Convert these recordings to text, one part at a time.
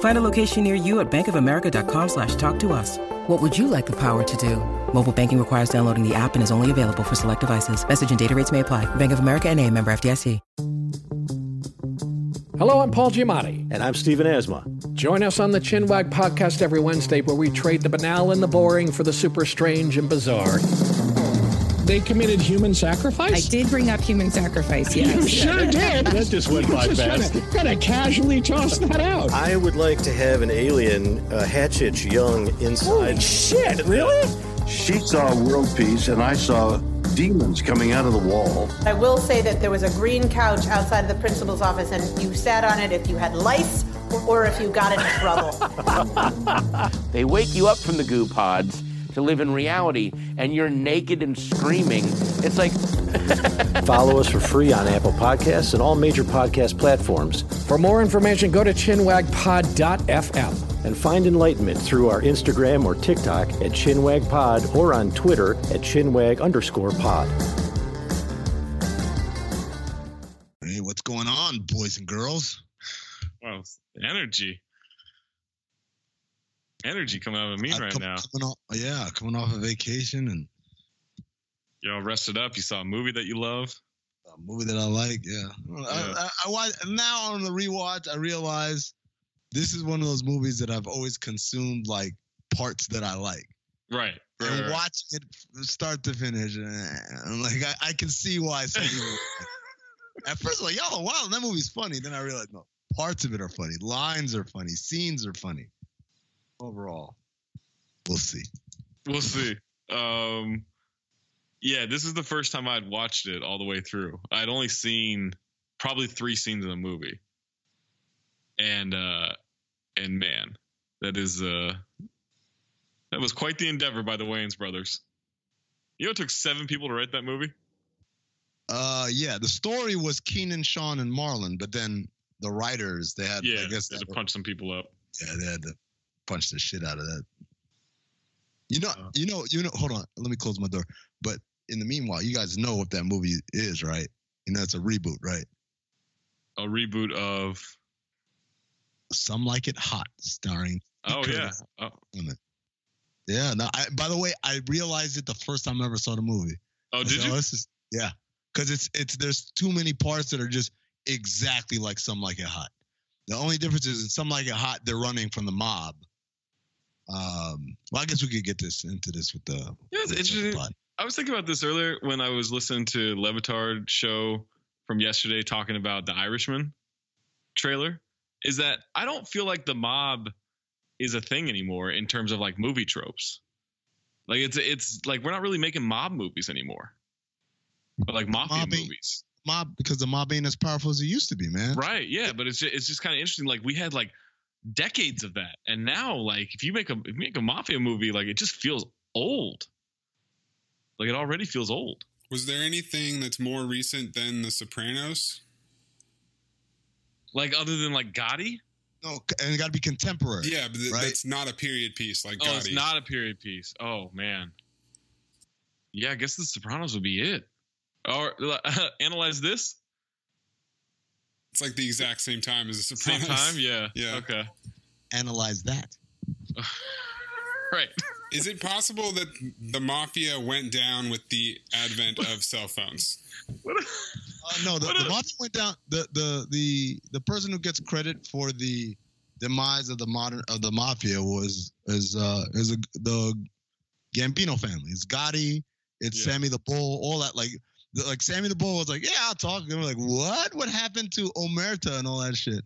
Find a location near you at bankofamerica.com slash talk to us. What would you like the power to do? Mobile banking requires downloading the app and is only available for select devices. Message and data rates may apply. Bank of America and a member FDIC. Hello, I'm Paul Giamatti. And I'm Stephen Asma. Join us on the Chinwag podcast every Wednesday where we trade the banal and the boring for the super strange and bizarre. They committed human sacrifice? I did bring up human sacrifice, yes. You sure did. That just went by fast. Kind of casually tossed that out. I would like to have an alien, uh, Hatchet Young, inside. Holy shit, really? She saw world peace, and I saw demons coming out of the wall. I will say that there was a green couch outside of the principal's office, and you sat on it if you had lice or if you got in trouble. They wake you up from the goo pods to live in reality, and you're naked and screaming. It's like. Follow us for free on Apple Podcasts and all major podcast platforms. For more information, go to chinwagpod.fm. And find enlightenment through our Instagram or TikTok at ChinwagPod or on Twitter at Chinwag underscore pod. Hey, what's going on, boys and girls? Wow, energy. Energy coming out of me I'm right com- now. Coming off, yeah, coming off a vacation and You all rested up. You saw a movie that you love. a movie that I like. Yeah, I, I, I watch now on the rewatch. I realize this is one of those movies that I've always consumed like parts that I like. Right. right, And right. watching it start to finish, eh, I'm like I, I can see why some people. At first, like, y'all, wow, that movie's funny. Then I realized, no, parts of it are funny. Lines are funny. Scenes are funny. Overall, we'll see. We'll see. Um, yeah, this is the first time I'd watched it all the way through. I'd only seen probably three scenes in the movie, and uh, and man, that is uh, that was quite the endeavor by the Wayans brothers. You know, it took seven people to write that movie. Uh, yeah, the story was Keenen, Shawn, and Marlon, but then the writers they had, Yeah, I guess, they had to that- punch some people up. yeah, they had to punch the shit out of that. You know, you know, you know. Hold on, let me close my door. But in the meanwhile, you guys know what that movie is, right? You know, it's a reboot, right? A reboot of. Some Like It Hot, starring. Oh yeah. Oh, Yeah. No. I, by the way, I realized it the first time I ever saw the movie. oh did said, you? Oh, this is Yeah, because it's it's there's too many parts that are just exactly like Some Like It Hot. The only difference is in Some Like It Hot, they're running from the mob. Um, well, I guess we could get this into this with the. Yeah, it's interesting. plot. I was thinking about this earlier when I was listening to Le Batard show from yesterday talking about the Irishman trailer. Is that I don't feel like the mob is a thing anymore in terms of like movie tropes. Like it's it's like we're not really making mob movies anymore, but like mafia Mob movies. Mob because the mob ain't as powerful as it used to be, man. Right. Yeah. But it's just, it's just kind of interesting. Like we had like decades of that, and now like if you make a if you make a mafia movie, like it just feels old. Like it already feels old. Was there anything that's more recent than The Sopranos? Like other than like Gotti. No, and it got to be contemporary. Yeah, but th- right? that's not a period piece like Oh, it's Gotti. not a period piece. Oh man. Yeah, I guess The Sopranos would be it. Or analyze this It's like the exact same time as The same time. Yeah. Yeah. Okay. Analyze that. Right. Is it possible that the mafia went down with the advent of cell phones? What? Uh, no, the, What the a- mafia went down. The, the the the person who gets credit for the demise of the modern of the mafia was is uh is a, the Gambino family. It's Gotti. It's Yeah. Sammy the Bull. All that like the, like Sammy the Bull was like, yeah, I'll talk. And we're like, what? What happened to Omerta and all that shit?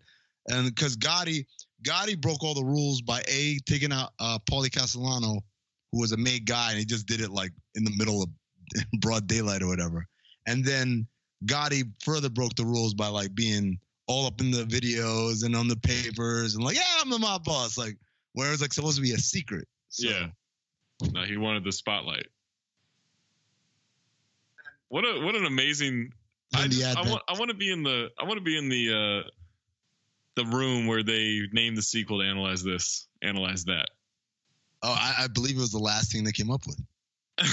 And because Gotti Gotti broke all the rules by a taking out uh Paulie Castellano, who was a made guy, and he just did it like in the middle of broad daylight or whatever. And then Gotti further broke the rules by like being all up in the videos and on the papers and like, yeah, I'm the mob boss. Like, where it was like supposed to be a secret. So, Yeah. No, he wanted the spotlight. What a what an amazing I, just- I want I want to be in the I want to be in the uh the room where they name the sequel to analyze this, analyze that. Oh, I, I believe it was the last thing they came up with.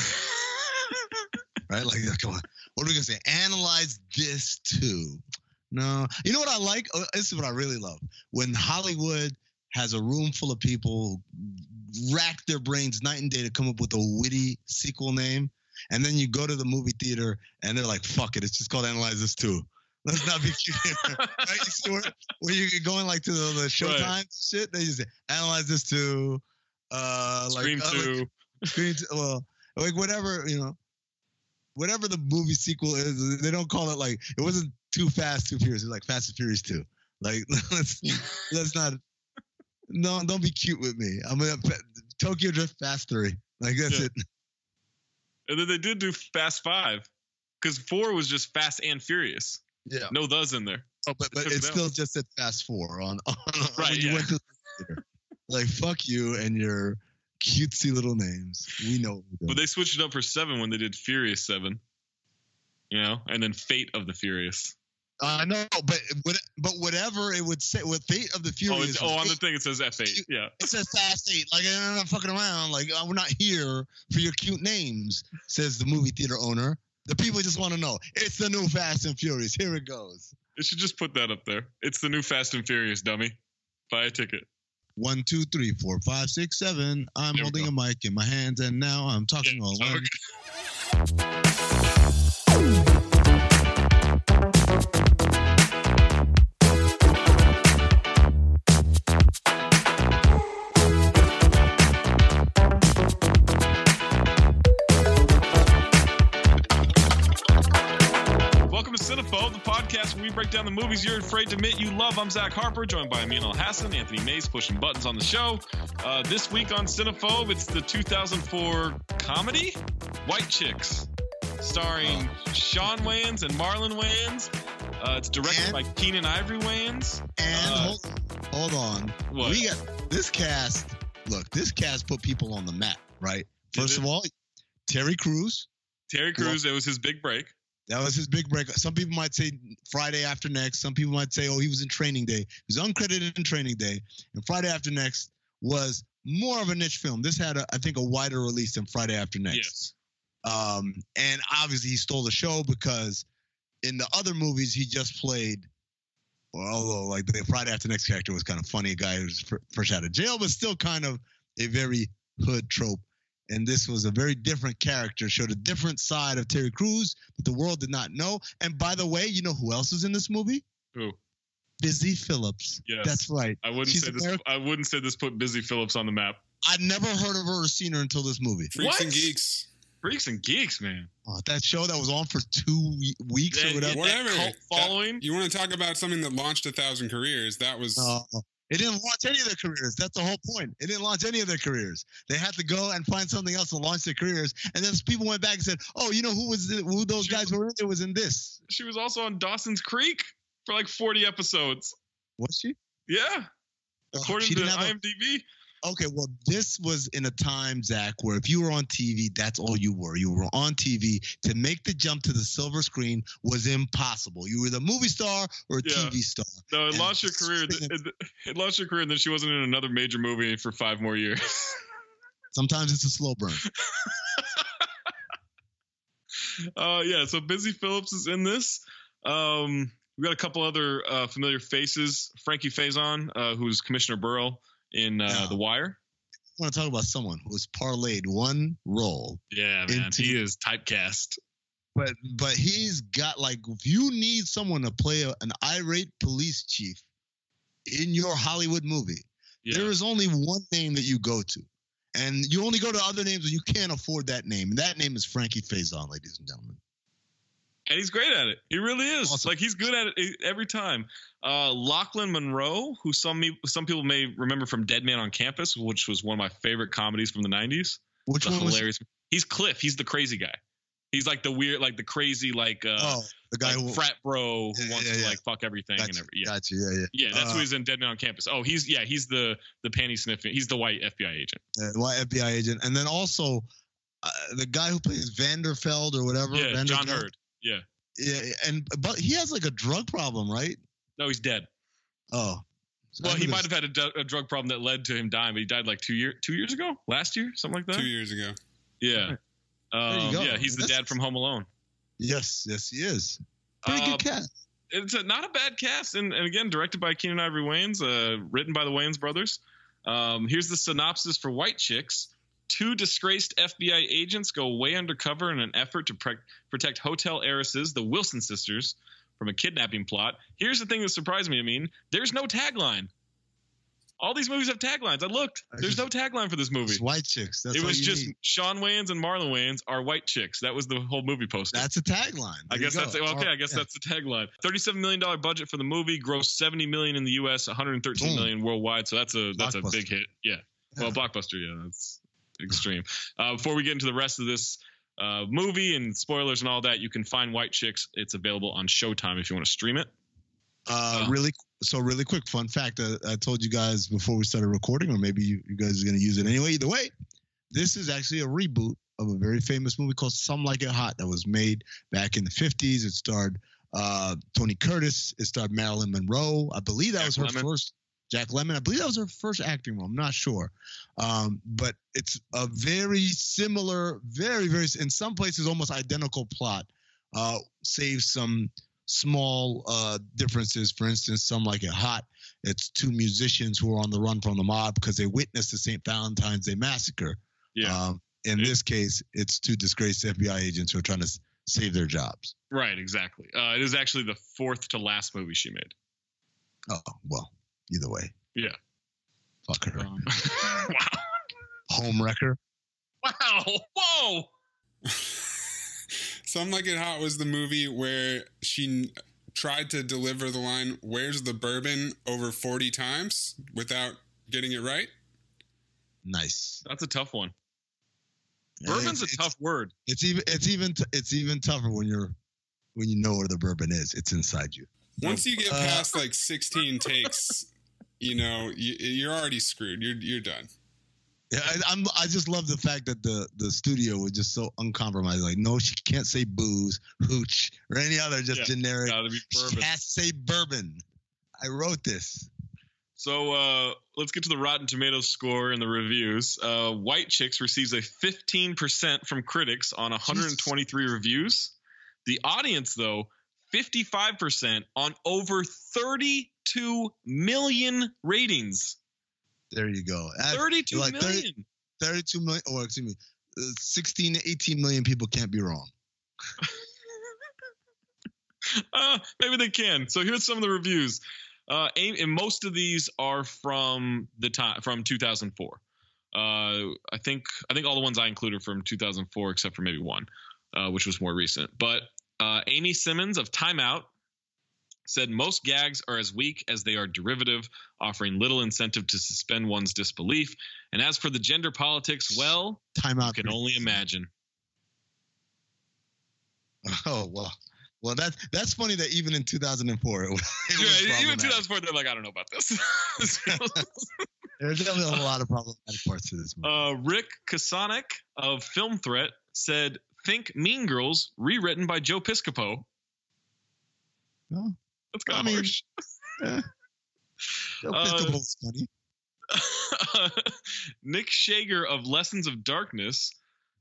right? Like, come on. What are we gonna say? Analyze this too. No, you know what I like? Uh, This is what I really love. When Hollywood has a room full of people rack their brains night and day to come up with a witty sequel name, and then you go to the movie theater and they're like, "Fuck it, it's just called Analyze This Too." Let's not be cute. right? You where, where you're going like to the, the Showtime shit? They just say, "Analyze this too." Uh, like, Scream uh, like- two. Screen t- well, like whatever you know, whatever the movie sequel is, they don't call it like it wasn't Too Fast, Too Furious. It's like Fast and Furious Two. Like let's let's not. No, don't be cute with me. I'm gonna Tokyo Drift Fast Three. Like that's Yeah. it. And then they did do Fast Five, because four was just Fast and Furious. Yeah. No thes in there. Oh, but but took it it still just said Fast Four on on, on Right, when you yeah. went to the theater. Like fuck you and your cutesy little names. We know. What we're But they switched it up for seven when they did Furious Seven. You know, and then Fate of the Furious. I know, but but whatever it would say, with Fate of the Oh, Furious. it's, oh, on the thing it says F eight. Yeah. It says Fast Eight. Like I'm not fucking around. Like uh, we're not here for your cute names, says the movie theater owner. The people just want to know. It's the new Fast and Furious. Here it goes. It should just put that up there. It's the new Fast and Furious, dummy. Buy a ticket. One, two, three, four, five, six, seven. I'm There holding a mic in my hands, and now I'm talking all alone. podcast where we break down the movies you're afraid to admit you love. I'm Zach Harper, joined by Amin Elhassan, Anthony Mayes pushing buttons on the show. Uh, this week on Cinephobe, it's the 2004 comedy White Chicks, starring Shawn Wayans and Marlon Wayans. Uh, it's directed And- by Keenen Ivory Wayans. And Uh, hold, hold on. What? We got this cast. Look, this cast put people on the map, right? First of all, Terry Crews. Terry Crews, it was his big break. That was his big break. Some people might say Friday after next. Some people might say, oh, he was in training day. He was uncredited in training day. And Friday after next was more of a niche film. This had, a, I think, a wider release than Friday after next. Yes. Um, and obviously, he stole the show because in the other movies, he just played. Well, although like the Friday after next character was kind of funny, a guy who's fr- fresh out of jail, but still kind of a very hood trope. And this was a very different character. Showed a different side of Terry Crews that the world did not know. And by the way, you know who else is in this movie? Who? Busy Philipps. Yes. That's right. I wouldn't She's say this. American. I wouldn't say this put Busy Philipps on the map. I'd never heard of her or seen her until this movie. Freaks and geeks. Freaks and geeks, man. Oh, that show that was on for two weeks That- or whatever. that Whatever. cult That- following? you want to talk about something that launched a thousand careers? That was Uh, it didn't launch any of their careers. That's the whole point. It didn't launch any of their careers. They had to go and find something else to launch their careers. And then people went back and said, "Oh, you know who was the, who those guys were in? It was in this." She was also on Dawson's Creek for like 40 episodes. Was she? Yeah, according she to didn't a- IMDb. Okay, well, this was in a time, Zach, where if you were on TV, that's all you were. You were on TV. To make the jump to the silver screen was impossible. You were the movie star or a Yeah. TV star. No, it And launched her career. It, it launched her career, and then she wasn't in another major movie for five more years. Sometimes it's a slow burn. uh, yeah, so Busy Philipps is in this. Um, we got a couple other uh, familiar faces. Frankie Faison, uh, who's Commissioner Burrell in uh. The Wire. I want to talk about someone who's parlayed one role Yeah, man, Into- he is typecast. but but he's got like if you need someone to play a, an irate police chief in your Hollywood movie, Yeah. there is only one name that you go to, and you only go to other names when you can't afford that name. And that name is Frankie Faison, ladies and gentlemen. And he's great at it. He really is. Awesome. Like he's good at it every time. Uh, Lochlyn Munro, who some me- some people may remember from Dead Man on Campus, which was one of my favorite comedies from the '90s. Which The one was? hilarious. He's Cliff. He's the crazy guy. He's like the weird, like the crazy, like uh, oh, the guy like who frat bro who Yeah, wants yeah, to yeah. like fuck everything and Gotcha, everything. Yeah. gotcha, yeah, yeah. Yeah, that's Uh, who he's in Dead Man on Campus. Oh, he's yeah, he's the the panty sniffing. He's the white FBI agent. Uh, white FBI agent, and then also uh, the guy who plays Vanderfeld or whatever. Yeah, John Vanderfeld. Heard. Yeah. Yeah, and but he has like a drug problem, right? No, he's dead. Oh, So Well, he might have had a, a drug problem that led to him dying, but he died like two year two years ago, last year, something like that. two years ago. Yeah. Um, yeah, he's the That's- dad from Home Alone. Yes, yes, he is. Pretty Uh, good cat. It's a, not a bad cast, and, and again, directed by Keenen Ivory Wayans, uh, written by the Wayans brothers. Um, here's the synopsis for White Chicks. Two disgraced FBI agents go way undercover in an effort to pre- protect hotel heiresses, the Wilson sisters, from a kidnapping plot. Here's the thing that surprised me. I mean, there's no tagline. All these movies have taglines. I looked. I There's no tagline for this movie. It's white chicks. That's it was just need. Shawn Wayans and Marlon Wayans are white chicks. That was the whole movie poster. That's a tagline. I There you guess that's okay. Oh, I guess yeah. that's the tagline. Thirty-seven million dollar budget for the movie, grossed seventy million in the U.S., one hundred thirteen Boom. worldwide. So that's a that's a big hit. Yeah. Well, blockbuster. Yeah, that's extreme. Uh, before we get into the rest of this uh, movie and spoilers and all that, you can find White Chicks. It's available on Showtime if you want to stream it. Uh, really, so really quick fun fact. Uh, I told you guys before we started recording, or maybe you, you guys are going to use it anyway. Either way, this is actually a reboot of a very famous movie called Some Like It Hot that was made back in the 50s. It starred uh, Tony Curtis. It starred Marilyn Monroe. I believe that Jack was her Lemmon. first. Jack Lemmon. I believe that was her first acting role. I'm not sure, um, but it's a very similar, very very in some places almost identical plot. Uh, save some small uh, differences. For instance, some like it hot. It's two musicians who are on the run from the mob because they witnessed the St. Valentine's Day massacre. Yeah. Um, in It- this case, it's two disgraced FBI agents who are trying to save their jobs. Right. Exactly. Uh, it is actually the fourth to last movie she made. Oh well, either way, Yeah. fuck her. Um, wow. Home wrecker. Wow. Whoa. Some Like It Hot was the movie where she tried to deliver the line, Where's the bourbon? over 40 times without getting it right. Nice. That's a tough one. Yeah, Bourbon's a it's- tough word. It's even it's even t- it's even tougher when you're when you know where the bourbon is. It's inside you. Once you get Uh, past like 16 takes, you know, you, you're already screwed. You're, you're done. Yeah, I, I'm. I just love the fact that the the studio was just so uncompromised. Like, no, she can't say booze, hooch, or any other just Yeah, generic. Gotta be She has to say bourbon. I wrote this. So uh, let's get to the Rotten Tomatoes score and the reviews. Uh, White Chicks receives a 15% from critics on 123 reviews. The audience, though, 55% on over 32 million ratings. There you go. At- 32 like million. 30 32 million. Or excuse me, uh, 16 to 18 million people can't be wrong. uh, maybe they can. So here's some of the reviews. Uh, and most of these are from the time from 2004. Uh, I think I think all the ones I included from 2004, except for maybe one, uh, which was more recent. But uh, Amy Simmons of Time Out said most gags are as weak as they are derivative, offering little incentive to suspend one's disbelief. And as for the gender politics, well, Time out. you can only imagine. Oh well, well that's that's funny that even in 2004 it was, it was yeah, even 2004, they're like, I don't know about this. There's definitely a lot of problematic parts to this movie. uh, Rick Kisonak of Film Threat said, "Think Mean Girls, rewritten by Joe Piscopo." Oh, That's kind of mean, harsh. eh. Joe Uh, funny. Nick Schager of Lessons of Darkness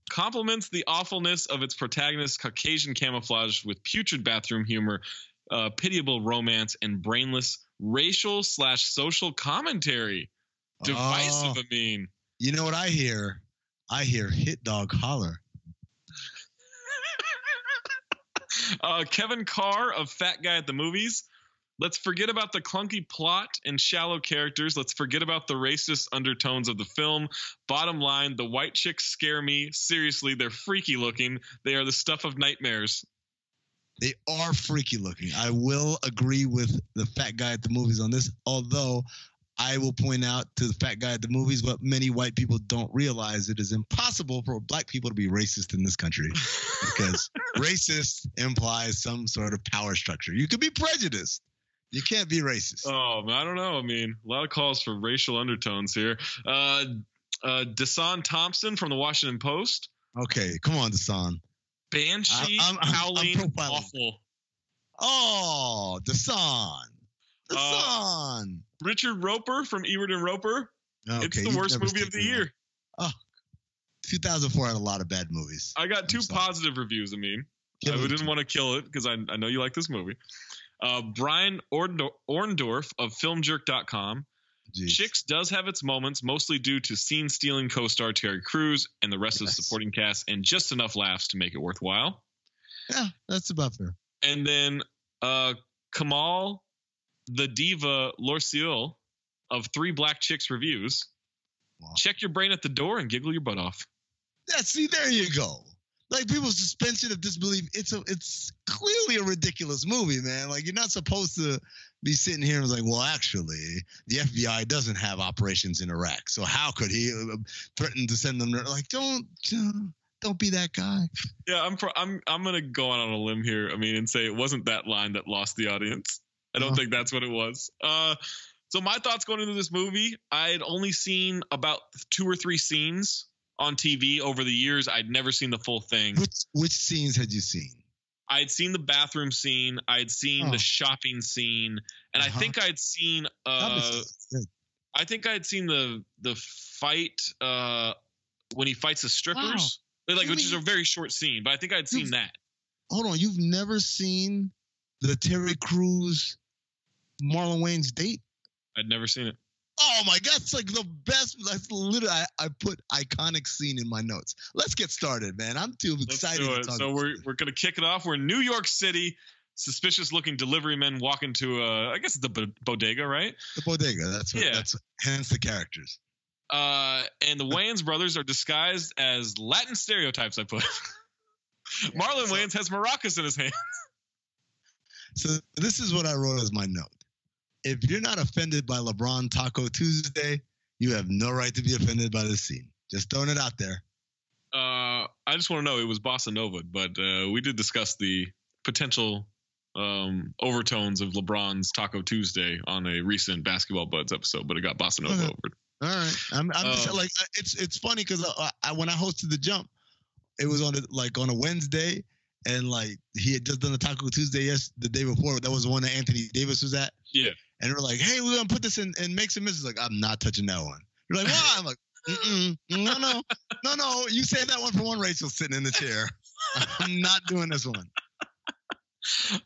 compliments the awfulness of its protagonist's Caucasian camouflage with putrid bathroom humor, uh, pitiable romance, and brainless racial slash social commentary. Divisive, Oh. I mean. You know what I hear? I hear hit dog holler. Uh, Kevin Carr of Fat Guy at the Movies. Let's forget about the clunky plot and shallow characters. Let's forget about the racist undertones of the film. Bottom line, the white chicks scare me. Seriously, they're freaky looking. They are the stuff of nightmares. They are freaky looking. I will agree with the fat guy at the movies on this, although I will point out to the fat guy at the movies what many white people don't realize it is impossible for black people to be racist in this country because racist implies some sort of power structure. You could be prejudiced. You can't be racist. Oh, I don't know. I mean, a lot of calls for racial undertones here. Uh, uh, Desson Thomson from the Washington Post. Okay, come on, Desson. Banshee I'm- I'm- I'm howling profiling. awful. Oh, Desson. Desson. Richard Roeper from Ebert and Roeper. Okay, it's the worst movie of the year. Oh, 2004 had a lot of bad movies. I got two sorry. positive reviews. I mean, Give I didn't want to kill it because I, I know you like this movie. Uh, Brian Orndor- Orndorff of FilmJerk.com. Jeez. Chicks does have its moments, mostly due to scene stealing co star Terry Crews and the rest of the supporting cast, and just enough laughs to make it worthwhile. Yeah, that's about fair. And then uh, Kamal, the diva Larsuel of Three Black Chicks Reviews. Wow. Check your brain at the door and giggle your butt off. Yeah, see, there you go. Like people's suspension of disbelief. It's a, it's clearly a ridiculous movie, man. Like you're not supposed to be sitting here and like, well, actually, the FBI doesn't have operations in Iraq, so how could he uh, threaten to send them? there? Like, don't, uh, don't be that guy. Yeah, I'm pro- I'm I'm gonna go out on a limb here. I mean, and say it wasn't that line that lost the audience. I don't No. think that's what it was. Uh, so my thoughts going into this movie, I had only seen about two or three scenes on TV over the years. I'd never seen the full thing. Which which scenes had you seen? I'd seen the bathroom scene. I'd seen Oh. the shopping scene, and I Uh-huh. think I'd seen. Uh. I think I'd seen the the fight uh, when he fights the strippers, like You which is a very short scene. But I think I'd seen that. Hold on, you've never seen the Terry Crews, Marlon Wayans' date? I'd never seen it. Oh my god, it's like the best. That's literally I, I put iconic scene in my notes. Let's get started, man. I'm too excited. to So we're we're gonna kick it off. We're in New York City. Suspicious looking delivery men walk into a, I guess it's the bo- bodega, right? the bodega. That's what. Yeah. That's hence the characters. Uh, and the Wayans brothers are disguised as Latin stereotypes. I put. Marlon so- Wayans has maracas in his hand. So this is what I wrote as my note. If you're not offended by LeBron Taco Tuesday, you have no right to be offended by this scene. Just throwing it out there. Uh, I just want to know it was Bossa Nova, but uh, we did discuss the potential um, overtones of LeBron's Taco Tuesday on a recent Basketball Buds episode, but it got Bossa Nova Okay. over. All right, I'm, I'm just Uh, like it's it's funny because I, I, when I hosted the jump, it was on a, like on a Wednesday, and like he had just done the Taco Tuesday yes the day before. That was the one that Anthony Davis was at, Yeah. and we're like, hey, we're gonna put this in and make some misses. Like I'm not touching that one. You're like, why? I'm like, Mm-mm, no, no, no, no. You say that one for one. Rachel sitting in the chair. I'm not doing this one.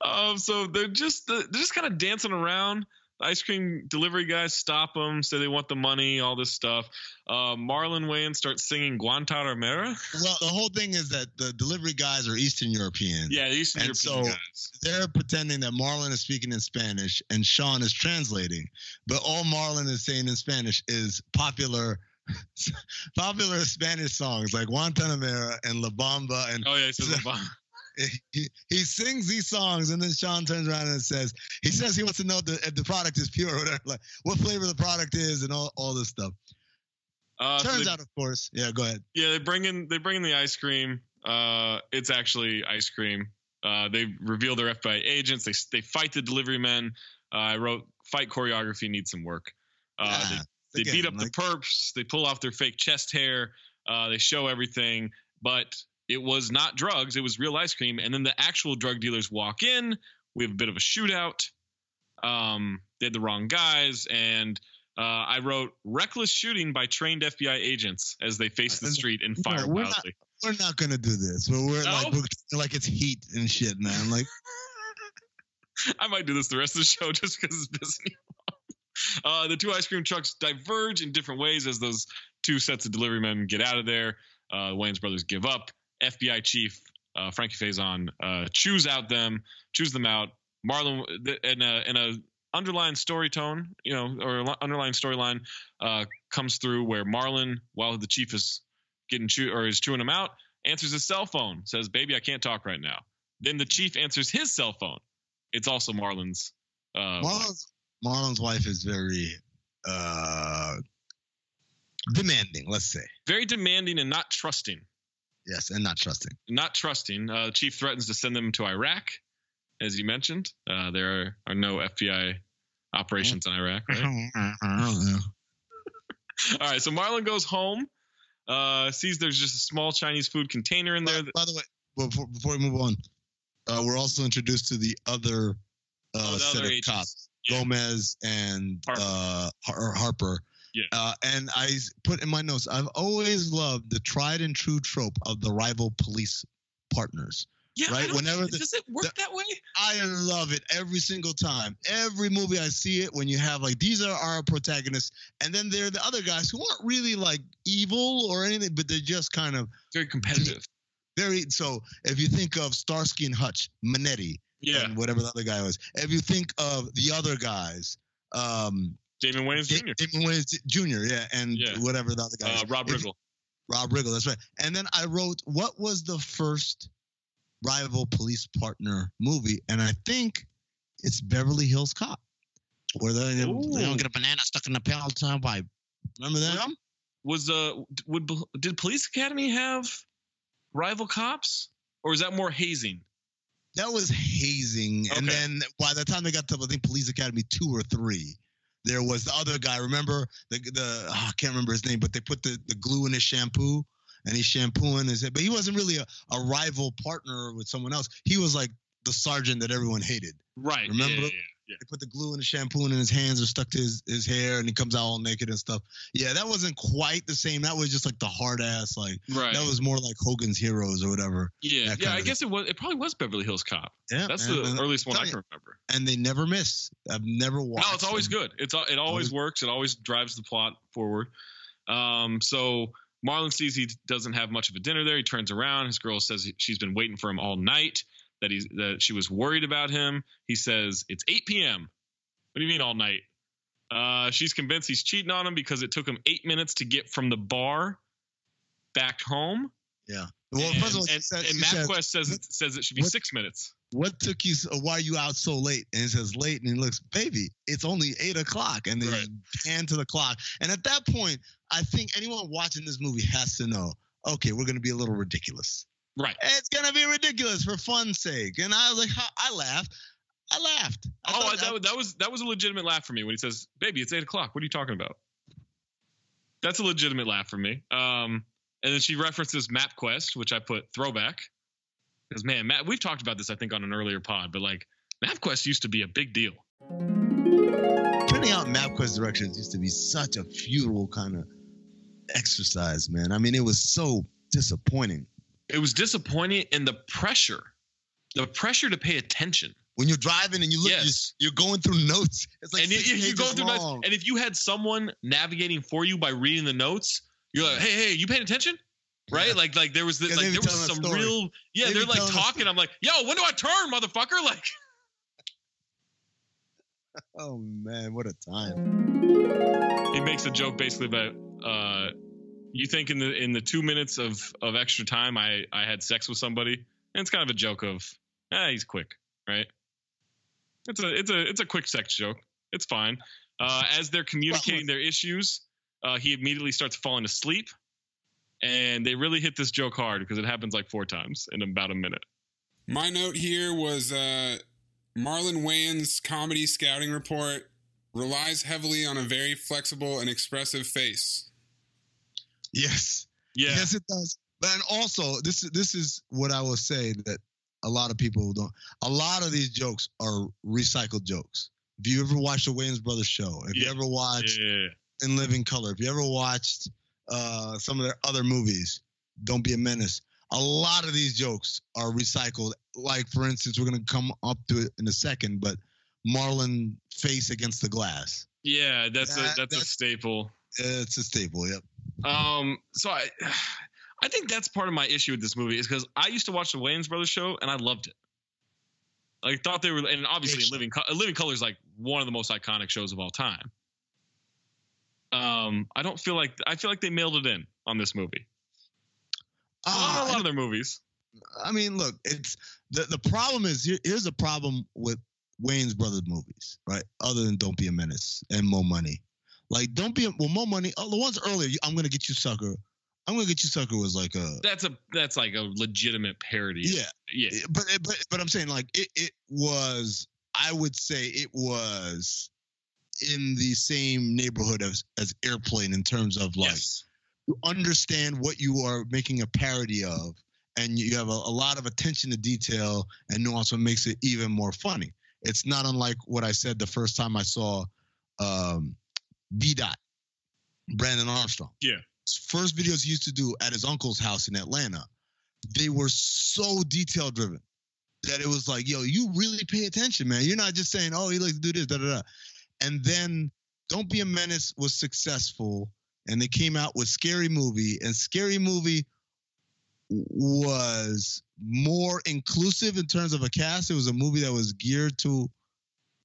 Um, so they're just they're just kind of dancing around. Ice cream delivery guys stop them, say they want the money, all this stuff. Uh, Marlon Wayans starts singing Guantanamera. Well, the whole thing is that the delivery guys are Eastern European. Yeah, the Eastern and European so guys. they're pretending that Marlon is speaking in Spanish and Shawn is translating. But all Marlon is saying in Spanish is popular popular Spanish songs like Guantanamera and La Bamba and Oh yeah, he says La Bamba. He, he sings these songs and then Shawn turns around and says he says he wants to know the, if the product is pure or whatever, like what flavor the product is and all, all this stuff. Uh, so Turns they- out, of course, yeah. Go ahead. Yeah, they bring in they bring in the ice cream. Uh, it's actually ice cream. Uh, they reveal their FBI agents. They they fight the delivery men. Uh, I wrote fight choreography needs some work. Uh, Yeah, they they beat up like- the perps. They pull off their fake chest hair. Uh, they show everything, but it was not drugs. It was real ice cream. And then the actual drug dealers walk in. We have a bit of a shootout. Um, they had the wrong guys, and uh, I wrote reckless shooting by trained FBI agents as they face the street and No, fire we're not- wildly. We're not gonna do this. We're, we're No? like we're, like it's heat and shit, man. Like I might do this the rest of the show just because it's pissing me off. Uh, the two ice cream trucks diverge in different ways as those two sets of delivery men get out of there. Uh, the Wayans brothers give up. FBI chief uh, Frankie Faison uh, chews out them, choose them out. Marlon in a in a underlying story tone, you know, or underlying storyline uh, comes through where Marlon, while the chief is getting chew or is chewing him out, answers his cell phone, says, "Baby, I can't talk right now." Then the chief answers his cell phone. It's also Marlon's. Uh, Marlon's Marlon's wife is very uh demanding. Let's say very demanding and not trusting. Yes, and not trusting. Not trusting. Uh, the chief threatens to send them to Iraq, as you mentioned. Uh, there are, are no FBI operations in Iraq. Right? All right, so Marlon goes home, uh, sees there's just a small Chinese food container in there. By, by the way, before, before we move on, uh, we're also introduced to the other uh, Oh, the set other of agents. cops, Gomez and uh, Har- Harper. Yeah. Uh, and I put in my notes, I've always loved the tried and true trope of the rival police partners. Yeah, right. Whenever the, does it work that way? I love it every single time. Every movie I see it when you have like these are our protagonists, and then there are the other guys who aren't really like evil or anything, but they're just kind of very competitive. Very so. If you think of Starsky and Hutch, Manetti, Yeah. and whatever the other guy was. If you think of the other guys, um, Damon Wayans Jr. Damon Wayans Jr. Yeah, and Yeah. whatever the other guy. Uh, is. Rob Riggle. Rob Riggle, that's right. And then I wrote, what was the first rival police partner movie? And I think it's Beverly Hills Cop, where they, they don't get a banana stuck in the Peloton pipe. Remember that? Was uh would did Police Academy have rival cops, or is that more hazing? That was hazing. And then by the time they got to, I think, Police Academy 2 or 3, there was the other guy. Remember? The, the oh, I can't remember his name, but they put the, the glue in his shampoo and he's shampooing his head. But he wasn't really a, a rival partner with someone else. He was like the sergeant that everyone hated. Right. Remember? Yeah, yeah, yeah. They put the glue in the shampoo and his hands are stuck to his, his hair and he comes out all naked and stuff. Yeah, that wasn't quite the same. That was just like the hard ass, like, Right. that was more like Hogan's Heroes or whatever. Yeah, yeah. I guess it was. It probably was Beverly Hills Cop. Yeah, that's man, the and earliest one I can remember. and they never miss. I've never watched. No, it's always them. good. It's it always works. It always drives the plot forward. Um, so Marlon sees he doesn't have much of a dinner there. He turns around. His girl says she's been waiting for him all night. That he's that she was worried about him. He says it's 8 p.m. What do you mean all night? Uh, she's convinced he's cheating on him because it took him eight minutes to get from the bar back home. Yeah. Well, and, first of all, and, said- and she said, MapQuest says it says it should be what- six minutes. What took you? So, why are you out so late? And he says late, and he looks, baby, it's only eight o'clock, and they hand to the clock. And at that point, I think anyone watching this movie has to know, okay, we're gonna be a little ridiculous. Right. It's gonna be ridiculous for fun's sake. And I was like, I laughed. I laughed. I oh, that, that was that was a legitimate laugh for me when he says, "Baby, it's eight o'clock. What are you talking about?" That's a legitimate laugh for me. Um, and then she references MapQuest, which I put throwback because man, Map, we've talked about this I think on an earlier pod, but like MapQuest used to be a big deal. turning out MapQuest directions used to be such a futile kind of exercise, man. I mean, it was so disappointing. It was disappointing, and the pressure, the pressure to pay attention when you're driving and you look, Yes. you're, you're going through notes. It's like and you, six you- pages through notes, and if you had someone navigating for you by reading the notes, you're like, hey, hey, you paying attention? Right? Yeah. Like, like there was the, like there was some real, yeah, They they're like talking. I'm like, yo, when do I turn, motherfucker? Like, oh man, what a time! he makes a joke basically about, uh, you think in the in the two minutes of of extra time, I I had sex with somebody, and it's kind of a joke of, ah, he's quick, right? It's a it's a it's a quick sex joke. It's fine. Uh, as they're communicating their issues, uh, he immediately starts falling asleep, and they really hit this joke hard because it happens like four times in about a minute. My note here was uh, Marlon Wayans' comedy scouting report relies heavily on a very flexible and expressive face. Yes, Yeah, yes, it does. But and also, this is this is what I will say that a lot of people don't. A lot of these jokes are recycled jokes. If you ever watched the Wayans Brothers show, if you ever watched yeah, In Living Color, if you ever watched uh, some of their other movies, Don't Be a Menace. A lot of these jokes are recycled. Like, for instance, we're going to come up to it in a second, but Marlon face against the glass. yeah. That's a That- that's, a staple. It's a staple. Yep. Um, so I, I think that's part of my issue with this movie is because I used to watch the Wayans Brothers show and I loved it. I thought they were, and obviously. Living Living Color is like one of the most iconic shows of all time. Um, I don't feel like I feel like they mailed it in on this movie. Ah, a lot of their movies. I mean, look, it's the the problem is here, here's a problem with Wayans Brothers movies, right? Other than Don't Be a Menace and More Money, like Don't Be well, Mo Money. Oh, the ones earlier, I'm gonna get you sucker. I'm gonna get you sucker was like a That's a that's like a legitimate parody. yeah, yeah. Eh, but eh, but but I'm saying like it it was I would say it was in the same neighborhood as as Airplane in terms of like yes. you understand what you are making a parody of and you have a, a lot of attention to detail and nuance what makes it even more funny it's not unlike what i said the first time i saw um, b dot brandon armstrong. Yeah. His first videos he used to do at his uncle's house in atlanta they were so detail driven that it was like yo you really pay attention man. You're not just saying oh he likes to do this da da da. And then don't be a menace was successful and they came out with scary movie and scary movie was more inclusive in terms of a cast. It was a movie that was geared to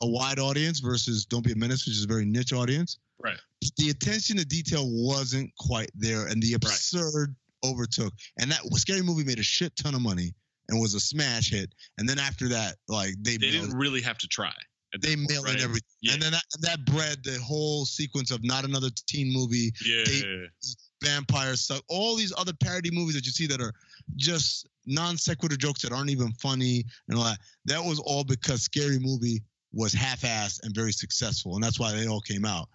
a wide audience versus don't be a menace which is a very niche audience Right. the attention to detail wasn't quite there and the absurd overtook and that scary movie made a shit ton of money and was a smash hit and then after that like they, They didn't really have to try. they point, mailed right? in everything Yeah. and then that, that bred the whole sequence of not another teen movie Yeah. they- vampire stuff, all these other parody movies that you see that are just non sequitur jokes that aren't even funny and all that. That was all because Scary Movie was half assed and very successful. And that's why they all came out.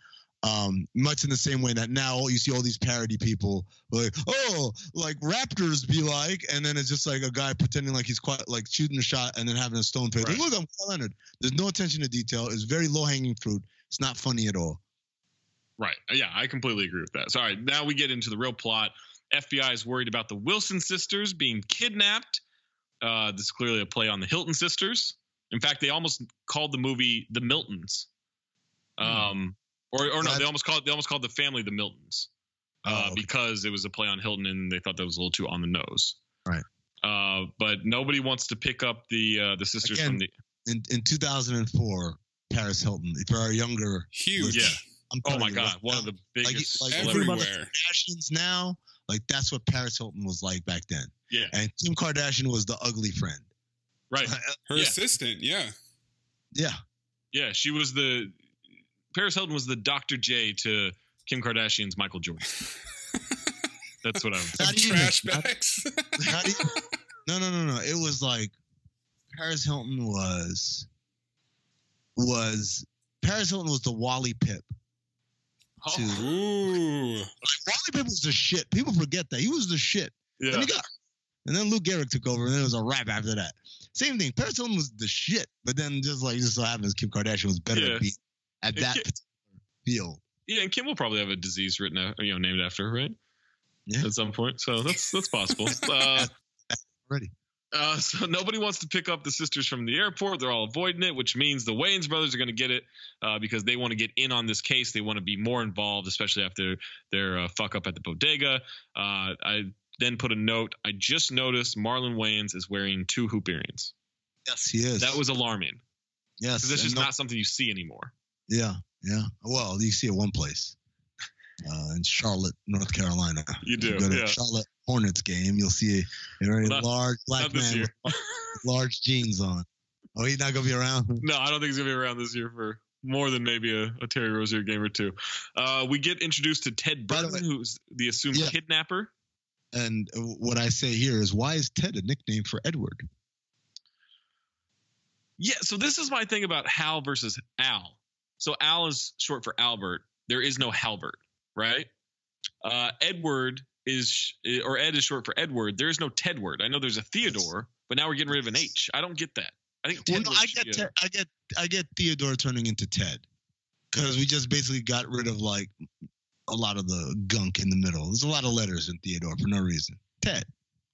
Um, much in the same way that now you see all these parody people like, oh, like Raptors be like, and then it's just like a guy pretending like he's quite like shooting a shot and then having a stone face. Right. look, I'm Kawhi Leonard. There's no attention to detail. It's very low hanging fruit. It's not funny at all. Right. Yeah, I completely agree with that. So, all right, now we get into the real plot. FBI is worried about the Wilson sisters being kidnapped. Uh, this is clearly a play on the Hilton sisters. In fact, they almost called the movie the Miltons. Um, or, or no, they almost called they almost called the family the Miltons uh, Oh, okay. because it was a play on Hilton and they thought that was a little too on the nose. Right. Uh, but nobody wants to pick up the uh, the sisters Again, from the. in in 2004, Paris Hilton. If you're our younger, Huge. Yeah. I'm Oh telling my you God, right one now, of the like, biggest. like celebrities. Everywhere. Kardashians now, like that's what Paris Hilton was like back then. Yeah. And Kim Kardashian was the ugly friend. Right. Her Yeah. assistant, yeah. Yeah, Yeah, she was the Paris Hilton was the Dr. J to Kim Kardashian's Michael Jordan. That's what I was. Not even. Trash Not- bags. not even- no, no, no, no. It was like Paris Hilton was was Paris Hilton was the Wally Pipp. Oh, to- Ooh. Wally Pipp was the shit. People forget that he was the shit. yeah. Then he got, and then Lou Gehrig took over, and then it was a rap after that. Same thing. Paris Hilton was the shit, but then just like just so happens, Kim Kardashian was better Yeah. At being at And that Ki- particular field. Yeah, and Kim will probably have a disease written out, you know, named after her, right? Yeah. At some point. So that's that's possible. Uh, Ready? Uh, so nobody wants to pick up the sisters from the airport. They're all avoiding it, which means the Wayans brothers are going to get it uh, because they want to get in on this case. They want to be more involved, especially after their uh, fuck up at the bodega. Uh, I then put a note. I just noticed Marlon Wayans is wearing two hoop earrings. Yes, he is. That was alarming yes. that's and just no- not something you see anymore. Yeah, yeah. Well, you see it one place. Uh, in Charlotte, North Carolina. You do, go to yeah. Charlotte Hornets game, you'll see a very not- large black man with large jeans on. Oh, he's not gonna be around. No, I don't think he's gonna be around this year for more than maybe a, a Terry Rozier game or two. Uh, we get introduced to Ted Burton, who's the assumed Yeah. kidnapper. And what I say here is, why is Ted a nickname for Edward? Yeah, so this is my thing about Hal versus Al. So Al is short for Albert. There is no Halbert, right? Uh, Edward is or Ed is short for Edward. There is no Tedward. I know there's a Theodore, but now we're getting rid of an H. I don't get that. I think Well, I get, Ted, I get, I get Theodore turning into Ted, because we just basically got rid of like a lot of the gunk in the middle. There's a lot of letters in Theodore for no reason. Ted,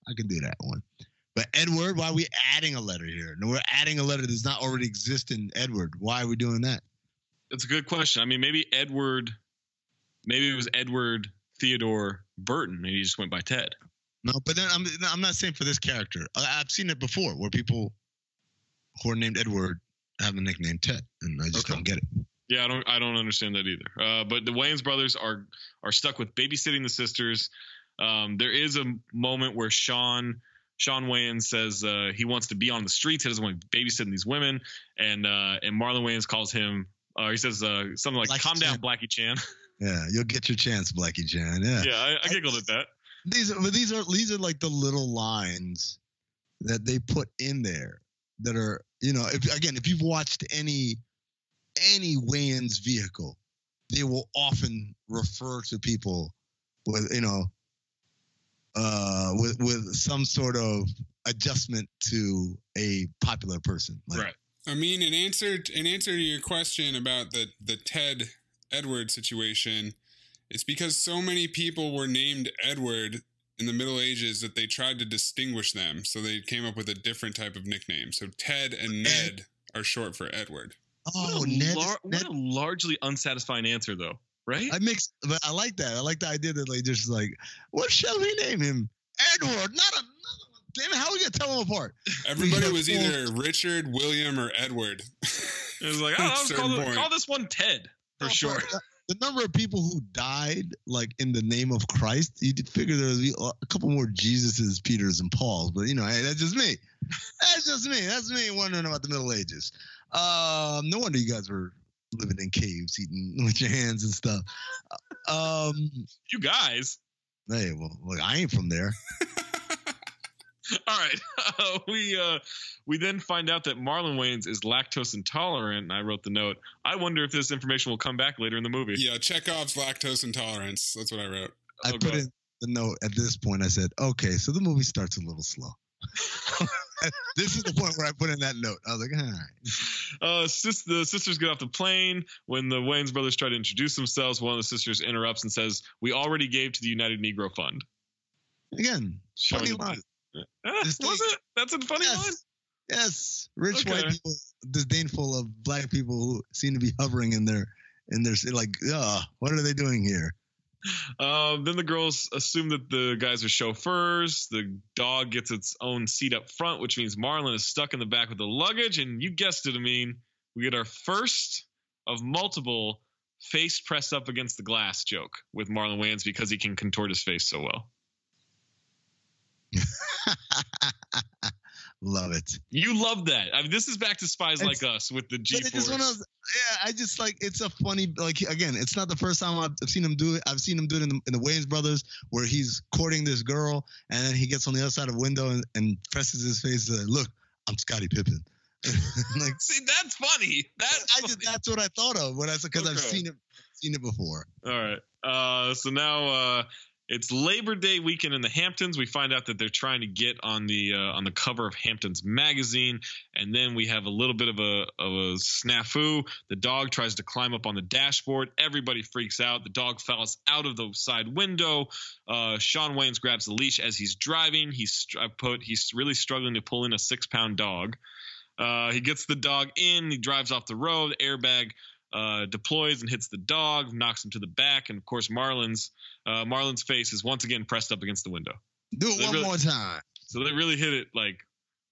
I can do that one. But Edward, why are we adding a letter here? No, we're adding a letter that does not already exist in Edward. Why are we doing that? That's a good question. I mean, maybe Edward, maybe it was Edward Theodore Burton. Maybe he just went by Ted. No, but then I'm I'm not saying for this character. I, I've seen it before where people who are named Edward have the nickname Ted, and I just don't get it. Yeah, I don't I don't understand that either. Uh, but the Wayans brothers are are stuck with babysitting the sisters. Um, there is a moment where Shawn Shawn Wayans says uh, he wants to be on the streets. He doesn't want to be babysitting these women, and uh, and Marlon Wayans calls him. Uh, he says uh, something like Blackie "Calm down, Chan." Blackie Chan." Yeah, you'll get your chance, Blackie Chan. Yeah. yeah, I, I giggled at that. These are but these are these are like the little lines that they put in there that are you know if again if you've watched any any Wayans vehicle, they will often refer to people with you know uh with with some sort of adjustment to a popular person. Like, Right. I mean, in answer in answer to your question about the the Ted Edward situation, it's because so many people were named Edward in the Middle Ages that they tried to distinguish them, so they came up with a different type of nickname. So Ted and Ned are short for Edward. Oh, what, a Ned, lar- Ned what a largely unsatisfying answer, though, right? I mix, but I like that. I like the idea that like just like, what shall we name him? Edward, not another one. Damn it, how are we gonna tell them apart? Everybody was full- either Richard, William, or Edward. It was like, oh, At a let's call, point. call this one Ted for No, sure. but The number of people who died like in the name of Christ, you would figure there would be a couple more Jesuses, Peters, and Pauls. But you know, hey, that's just me. That's just me. That's me wondering about the Middle Ages. Um, no wonder you guys were living in caves, eating with your hands and stuff. Um, You guys. hey, well, look, I ain't from there. All right. Uh, we uh, we then find out that Marlon Wayans is lactose intolerant, and I wrote the note. I wonder if this information will come back later in the movie. yeah, Chekhov's lactose intolerance. That's what I wrote. I Oh, put God. in the note at this point. I said, okay, so the movie starts a little slow. this is the point where I put in that note. I was like, all right. Uh, sis- the sisters get off the plane. When the Wayans brothers try to introduce themselves, one of the sisters interrupts and says, "We already gave to the United Negro Fund." Again, Showing funny the- line. This was it? That's a funny. Yes. Yes, rich Okay. white people disdainful of black people who seem to be hovering in their in their like, uh, what are they doing here? Um, then the girls assume that the guys are chauffeurs. The dog gets its own seat up front, which means Marlon is stuck in the back with the luggage. And you guessed it, I mean, we get our first of multiple face pressed up against the glass joke with Marlon Wayans because he can contort his face so well. Love it. You love that. I mean, this is back to Spies It's- Like Us with the G Force. yeah, I just like it's a funny like again, it's not the first time I've, seen him do it. I've seen him do it in the, in the Wayans brothers where he's courting this girl and then he gets on the other side of the window and, and presses his face. Uh, Look, I'm Scottie Pippen. like See, that's funny. That's I just, that's what I thought of when I said because I've seen it seen it before. All right. Uh, so now uh, It's Labor Day weekend in the Hamptons. We find out that they're trying to get on the uh, on the cover of Hamptons magazine, and then we have a little bit of a of a snafu. The dog tries to climb up on the dashboard. Everybody freaks out. The dog falls out of the side window. Uh, Shawn Wayans grabs the leash as he's driving. He's I put he's really struggling to pull in a six pound dog. Uh, he gets the dog in. He drives off the road. Airbag uh, deploys and hits the dog, knocks him to the back, and of course Marlon's uh, Marlon's face is once again pressed up against the window. Do it They one really- more time. So they really hit it like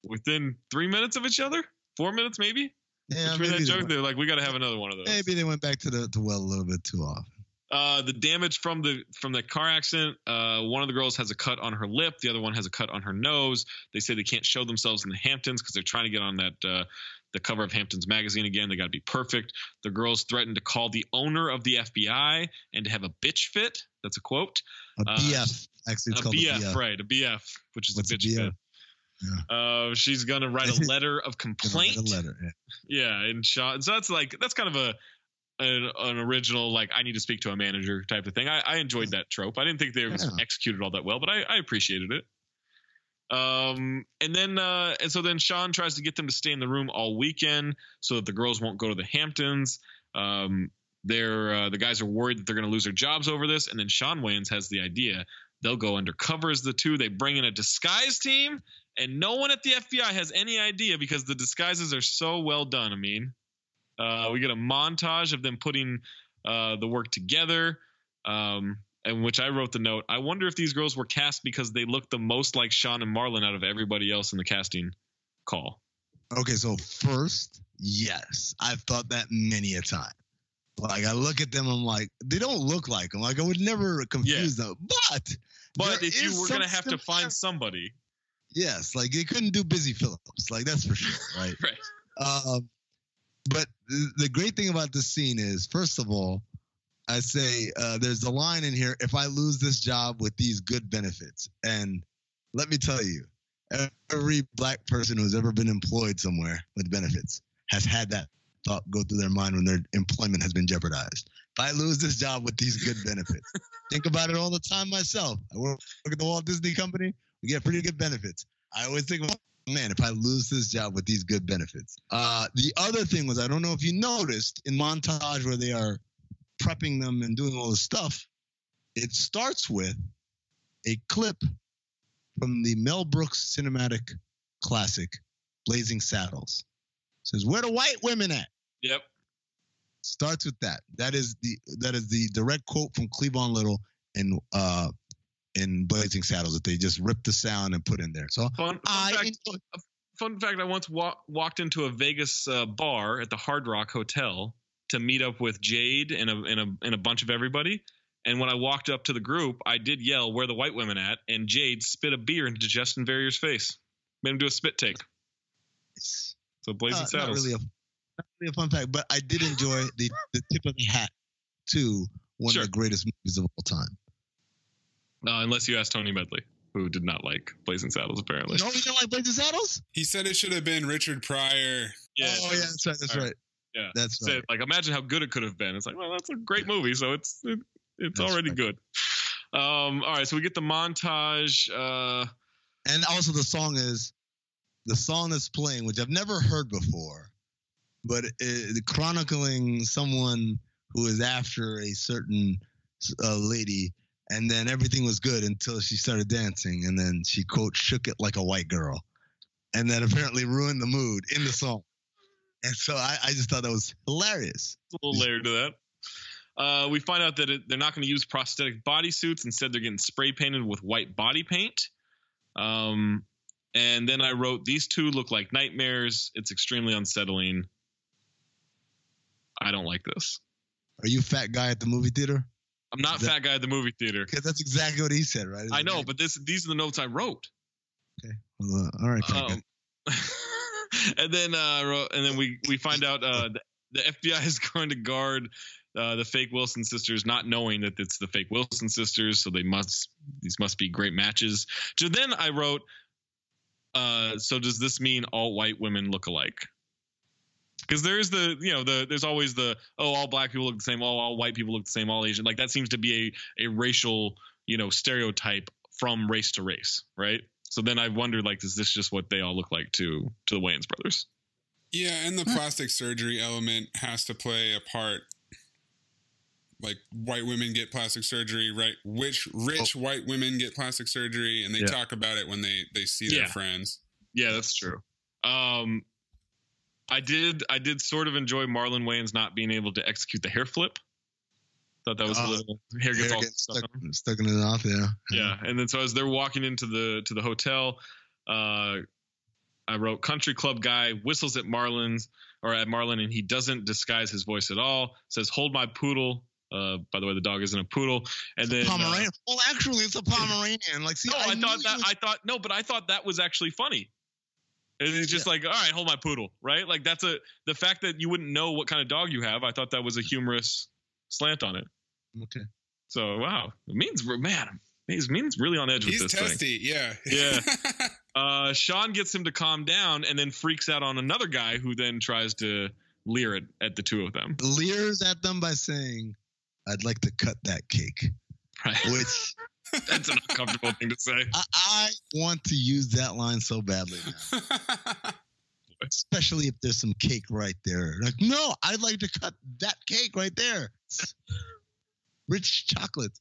within three minutes of each other, four minutes maybe. Yeah, Between that joke, they, they're like, we got to have another one of those. maybe they went back to the to well a little bit too often. Uh, the damage from the from the car accident. Uh, one of the girls has a cut on her lip. The other one has a cut on her nose. They say they can't show themselves in the Hamptons because they're trying to get on that uh, the cover of Hamptons magazine again. They got to be perfect. The girls threatened to call the owner of the FBI and to have a bitch fit. That's a quote. A Uh, BF. Actually, it's a called BF, a BF. right? A BF, which is What's a a bitch BF? fit. Uh, she's gonna write a letter of complaint. A letter. yeah. Yeah, and Shawn. So that's like that's kind of a an, an original like I need to speak to a manager type of thing. I, I enjoyed that trope. I didn't think they Yeah. executed all that well, but I, I appreciated it. Um, and then uh, and so then Shawn tries to get them to stay in the room all weekend so that the girls won't go to the Hamptons. Um, they're uh, the guys are worried that they're going to lose their jobs over this, and then Shawn Wayans has the idea they'll go undercover as the two. They bring in a disguise team, and no one at the FBI has any idea because the disguises are so well done. I mean, uh, we get a montage of them putting uh, the work together, um, in which I wrote the note. I wonder if these girls were cast because they looked the most like Shawn and Marlon out of everybody else in the casting call. Okay, so first, yes, I've thought that many a time. Like I look at them, I'm like, they don't look like them. Like I would never confuse them. But But if you were going to have to find somebody, Yes, like they couldn't do Busy Philipps, like that's for sure, right? right? Um, but the great thing about this scene is, first of all, I say uh, there's a line in here: "If I lose this job with these good benefits," and let me tell you, every black person who's ever been employed somewhere with benefits has had that thought go through their mind when their employment has been jeopardized. If I lose this job with these good benefits, think about it all the time myself. I work at the Walt Disney Company. We get pretty good benefits. I always think, about, man, if I lose this job with these good benefits. Uh, the other thing was, I don't know if you noticed in montage where they are prepping them and doing all this stuff, it starts with a clip from the Mel Brooks cinematic classic, Blazing Saddles. It says, "Where the white women at?" Yep. Starts with that. That is the that is the direct quote from Cleavon Little in uh in Blazing Saddles that they just ripped the sound and put in there. So Fun, fun I fact, fun fact: I once wa- walked into a Vegas uh, bar at the Hard Rock Hotel to meet up with Jade and a, and a and a bunch of everybody. And when I walked up to the group, I did yell, "Where the white women at?" And Jade spit a beer into Justin Verrier's face, made him do a spit take. So Blazing Uh, not Saddles. really a not really a fun fact, but I did enjoy the the tip of the hat to one Sure. of the greatest movies of all time. Uh, unless you ask Tony Medley, who did not like Blazing Saddles, apparently. No, you don't like Blazing Saddles? He said it should have been Richard Pryor. Yeah, oh yeah, that's right. That's All right. Yeah, That's right. like, imagine how good it could have been. It's like, well, that's a great movie, so it's it, it's That's already right. good. Um, all right, so we get the montage. Uh, And also the song is the song that's playing, which I've never heard before, but it, chronicling someone who is after a certain uh, lady, and then everything was good until she started dancing, and then she quote shook it like a white girl, and then apparently ruined the mood in the song. And so I, I just thought that was hilarious. a little layer to that. Uh, we find out that it, they're not going to use prosthetic bodysuits. Instead, they're getting spray painted with white body paint. Um, and then I wrote, These two look like nightmares. It's extremely unsettling. I don't like this. Are you fat guy at the movie theater? I'm not that- fat guy at the movie theater. Because that's exactly what he said, right? I know, but this these are the notes I wrote. Uh, all right. Um, and then uh, and then we we find out uh, the, the FBI is going to guard uh, the fake Wilson sisters, not knowing that it's the fake Wilson sisters. So they must these must be great matches. So then I wrote, uh, so does this mean all white women look alike? Because there's the you know the there's always the oh all black people look the same, all all white people look the same, all Asian like that seems to be a a racial you know, stereotype from race to race, right? So then I wondered, like, is this just what they all look like to to the Wayans brothers? Yeah, and the plastic surgery element has to play a part. Like white women get plastic surgery, right? Which rich white women get plastic surgery, and they Yeah. talk about it when they they see their Yeah. friends. Yeah, that's true. Um, I did I did sort of enjoy Marlon Wayans not being able to execute the hair flip. Thought that was a Oh, little hair gets Hair all gets stuck. stuck, in his mouth. Yeah. Yeah, and then so as they're walking into the to the hotel, uh, I wrote country club guy whistles at Marlon's or at Marlon and he doesn't disguise his voice at all. Says hold my poodle. Uh, by the way, the dog isn't a poodle. And then uh, Pomeranian. well, actually, it's a Pomeranian. Like, see, no, I, knew thought that was- I thought no, but I thought that was actually funny. And It's just like, all right, hold my poodle, right? Like that's a the fact that you wouldn't know what kind of dog you have. I thought that was a humorous slant on it. Okay. So wow, it means man, he's means really on edge He's with this thing. He's testy, yeah. Yeah. uh, Sean gets him to calm down and then freaks out on another guy who then tries to leer at, at the two of them. leers at them by saying, "I'd like to cut that cake," Right. which That's an uncomfortable thing to say. I, I want to use that line so badly now. Especially if there's some cake right there. Like, no, I'd like to cut that cake right there. Rich chocolate.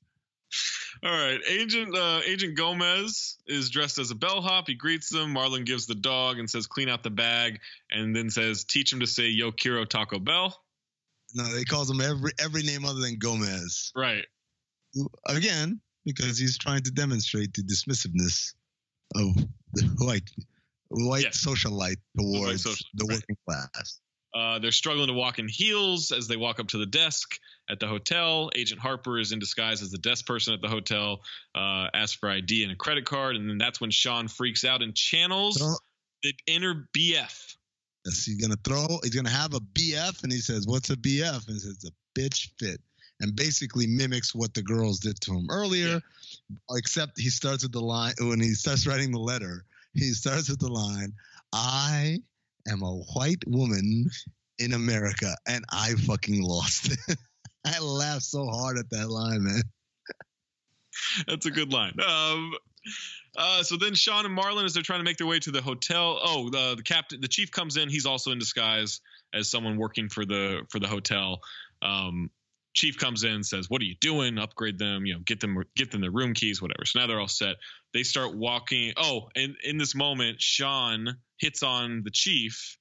All right, Agent uh, Agent Gomez is dressed as a bellhop. He greets them. Marlon gives the dog and says, "Clean out the bag," and then says, "Teach him to say Yo quiero Taco Bell." No, they calls him every every name other than Gomez. Right. Again, because he's trying to demonstrate the dismissiveness of the white white Yes. socialite towards the right. working class. Uh, they're struggling to walk in heels as they walk up to the desk at the hotel. Agent Harper is in disguise as the desk person at the hotel, uh, asks for ID and a credit card, and then that's when Sean freaks out and channels So- the inner BF. Yes, he's gonna throw. He's gonna have a BF, and he says, "What's a BF?" And he says, "A bitch fit," and basically mimics what the girls did to him earlier. Except he starts with the line when he starts writing the letter. He starts with the line, "I am a white woman in America," and I fucking lost. I laughed so hard at that line, man. That's a good line. Um, uh, so then Shawn and Marlon, as they're trying to make their way to the hotel, oh, the, the captain, the chief comes in. He's also in disguise as someone working for the for the hotel. Um, chief comes in, says, "What are you doing? Upgrade them. You know, get them get them their room keys, whatever." So now they're all set. They start walking. Oh, and in this moment, Shawn hits on the chief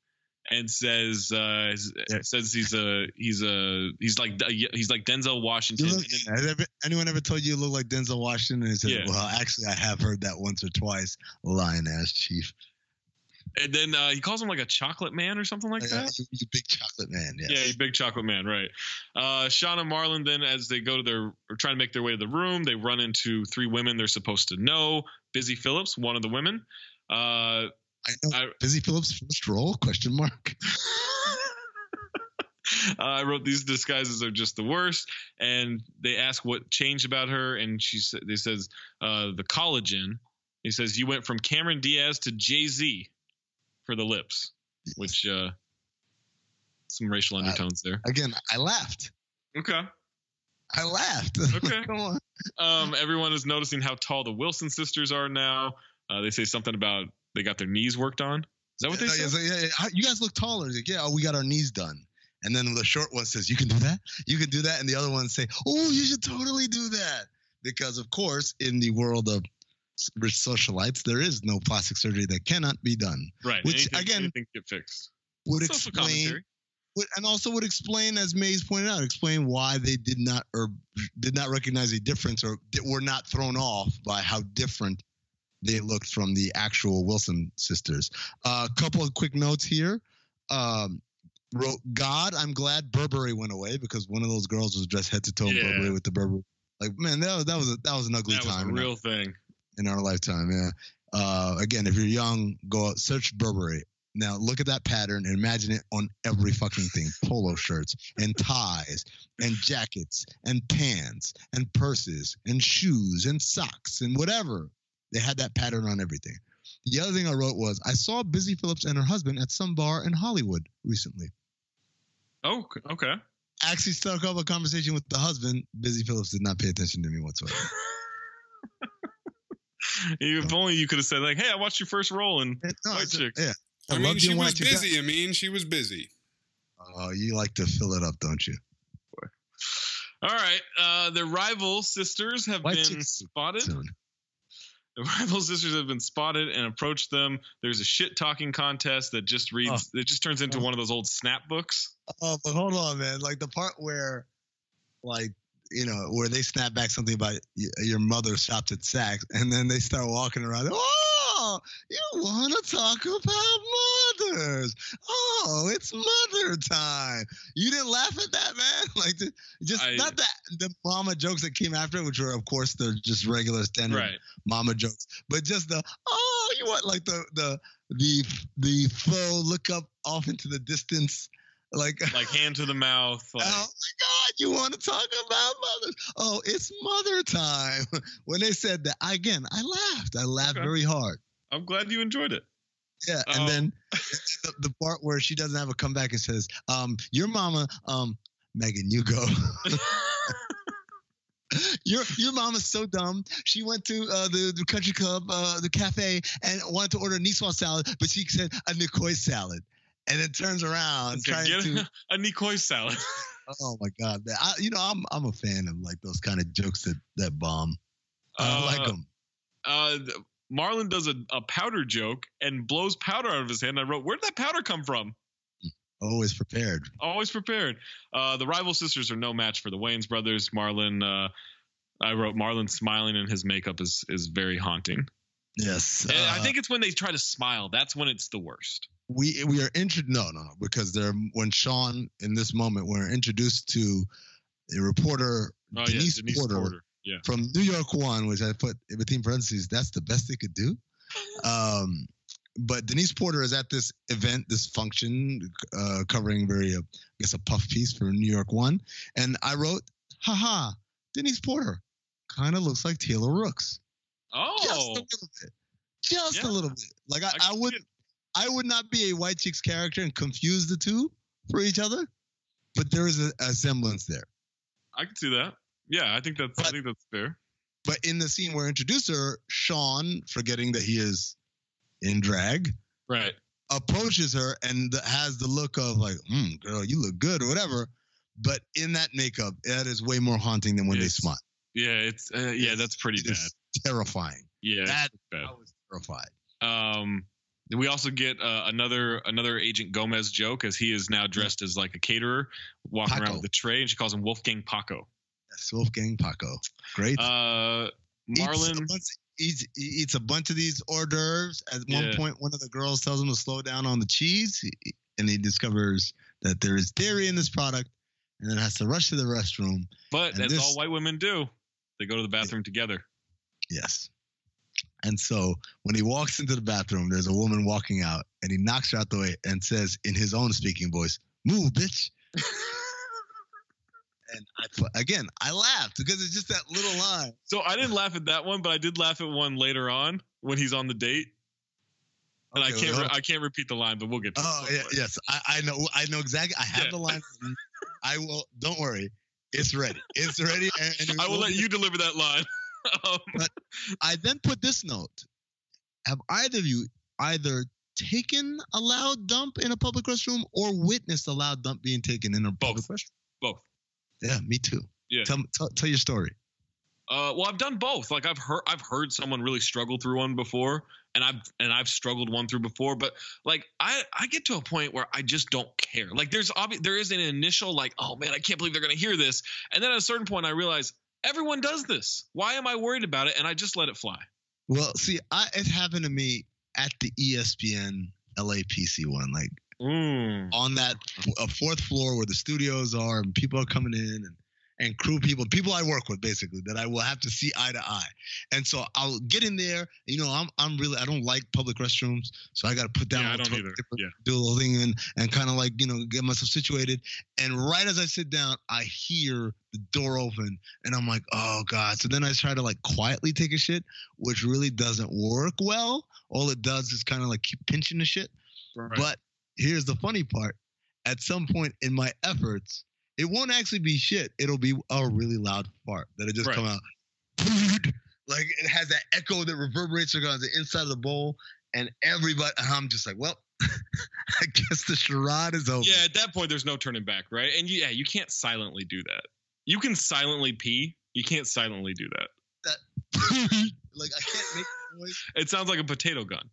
and says uh, says he's a he's a he's like he's like Denzel Washington. Look, has ever- anyone ever told you you look like Denzel Washington? And he said, Yeah. "Well, actually, I have heard that once or twice." Lion ass chief. And then uh, he calls him like a chocolate man or something like Uh, that. you, you big chocolate man. Yes. Yeah, big chocolate man, right? Uh, Shawn and Marlon then, as they go to their or trying to make their way to the room, they run into three women they're supposed to know. Busy Philipps, one of the women. Uh, I know. Busy Philipps first role? Question mark. I wrote these disguises are just the worst, and they ask what changed about her, and she they says uh, the collagen. He says you went from Cameron Diaz to Jay Z for the lips, which uh, some racial undertones there. Again, I laughed. Okay. I laughed. Okay. Come on. Um, everyone is noticing how tall the Wilson sisters are now. Uh, they say something about they got their knees worked on. Is that what they say? yeah, yeah, yeah. You guys look taller. Like, yeah, oh, we got our knees done. And then the short one says, "You can do that. You can do that." And the other ones say, "Oh, you should totally do that." Because of course, in the world of rich socialites, there is no plastic surgery that cannot be done. Right. Which anything, again anything get fixed. would Social explain would, and also would explain, as Mayes pointed out, explain why they did not or did not recognize a difference or were not thrown off by how different they looked from the actual Wilson sisters. A couple of quick notes here. Um, wrote God, I'm glad Burberry went away because one of those girls was dressed head to toe Yeah. Burberry with the Burberry. Like man, that was that was a, that was an ugly That was time a in our- real thing. In our lifetime. Yeah. Uh, again, if you're young, go out, search Burberry. Now look at that pattern and imagine it on every fucking thing: polo shirts and ties and jackets and pants and purses and shoes and socks and whatever. They had that pattern on everything. The other thing I wrote was I saw Busy Philipps and her husband at some bar in Hollywood recently. Oh, okay. Actually, struck up a conversation with the husband. Busy Philipps did not pay attention to me whatsoever. if only you could have said like, "Hey, I watched your first role in No, White Chicks." yeah. I, mean, loved she you was White Chicks. busy. I mean, she was busy. Oh, you like to fill it up, don't you? All right, uh, the rival sisters have White been Chicks spotted. Soon. The rival sisters have been spotted and approached them. There's a shit talking contest that just reads. It just turns into one of those old snap books. Oh, but hold on, man. Like the part where, like, you know, where they snap back something about your mother shopped at Saks, and then they start walking around. Oh, you want to talk about mothers? Oh, it's mother time. You didn't laugh at that, man. Like, just I- not that the mama jokes that came after, it, which were, of course, they're just regular standard Right. mama jokes, but just the oh, you want like the the the the faux look up off into the distance, like Like hand to the mouth. Like, Oh my God, you want to talk about mothers? Oh, it's mother time. When they said that, again, I laughed. I laughed Okay. very hard. I'm glad you enjoyed it. Yeah. And Oh. then the, the part where she doesn't have a comeback and says, um, your mama, um, Megan, you go. Your your mama's so dumb. She went to uh, the, the country club, uh, the cafe, and wanted to order a Nissan salad, but she said a Nicoy salad, and then turns around trying get to. a Nikoi salad. Oh my god. I, you know I'm I'm a fan of like those kind of jokes that that bomb. I like Uh, them. uh, Marlon does a, a powder joke and blows powder out of his hand. I wrote, "Where did that powder come from?" Always prepared. Always prepared. Uh, the rival sisters are no match for the Wayans brothers. Marlon, uh, I wrote Marlon smiling in his makeup is is very haunting. Yes. And I uh, think it's when they try to smile. That's when it's the worst. we we are introduced. No, no, no, because they're when Shawn in this moment we're introduced to a reporter Oh Denise, yeah, Denise Porter, Porter. Yeah. from New York One, which I put in between parentheses. That's the best they could do. Um, but Denise Porter is at this event, this function, uh, covering very, uh, I guess, a puff piece for New York One, and I wrote, "Haha, Denise Porter kind of looks like Taylor Rooks." Just a Oh, little bit, just Yeah. a little bit. Like I, I I, would. I would not be a white chick's character and confuse the two for each other, but there is a, a semblance there. I can see that. Yeah, I think that's I think that's fair. But in the scene where introduce her, Shawn, forgetting that he is in drag, Right. approaches her and has the look of like, hmm, girl, you look good or whatever. But in that makeup, that is way more haunting than when they smile. Yeah, it's uh, yeah, that's pretty bad. Terrifying. Yeah, that. I was terrified. Um, we also get uh, another another Agent Gomez joke as he is now dressed as like a caterer, walking around with a tray, and she calls him Wolfgang Paco. Yes, Wolfgang Paco, great. Uh, eats Marlon, eats, he eats a bunch of these hors d'oeuvres. At one Yeah. point, one of the girls tells him to slow down on the cheese, and he discovers that there is dairy in this product, and then has to rush to the restroom. but and as this- all white women do, they go to the bathroom together. Yes. And so when he walks into the bathroom, there's a woman walking out, and he knocks her out the way and says in his own speaking voice, "Move, bitch." and I, again, I laughed because it's just that little line. So I didn't laugh at that one, but I did laugh at one later on when he's on the date. And I can't re- I can't repeat the line, but we'll get to Oh yeah, yes, I, I know, I know exactly. I have Yeah. the line. I will. Don't worry, it's ready. It's ready. And, and I will we'll let you deliver that line. um, But I then put this note: Have either of you either taken a loud dump in a public restroom or witnessed a loud dump being taken in a public Both. restroom? both. Yeah, me too. Yeah. Tell, tell, tell your story. Uh, well, I've done both. Like I've heard, I've heard someone really struggle through one before, and I've and I've struggled one through before. But like I, I get to a point where I just don't care. Like there's obvious, there is an initial like, oh man, I can't believe they're gonna hear this, and then at a certain point, I realize everyone does this. Why am I worried about it? And I just let it fly. Well, see, I, it happened to me at the ESPN LAPC one, like Mm. on that a fourth floor where the studios are, and people are coming in and and crew people, people I work with basically that I will have to see eye to eye. And so I'll get in there. You know, I'm I'm really I don't like public restrooms, so I got to put down Yeah, I don't toilet either. Yeah. do a little thing and and kind of like you know get myself situated. And right as I sit down, I hear the door open, and I'm like, oh god. So then I try to like quietly take a shit, which really doesn't work well. All it does is kind of like keep pinching the shit. Right. But here's the funny part. At some point in my efforts, it won't actually be shit. It'll be a really loud fart that'll just Right. come out. Like it has that echo that reverberates on the inside of the bowl, and everybody. I'm just like, well, I guess the charade is over. Yeah, at that point, there's no turning back, right? And yeah, you can't silently do that. You can silently pee. You can't silently do that. That like I can't make noise. It sounds like a potato gun.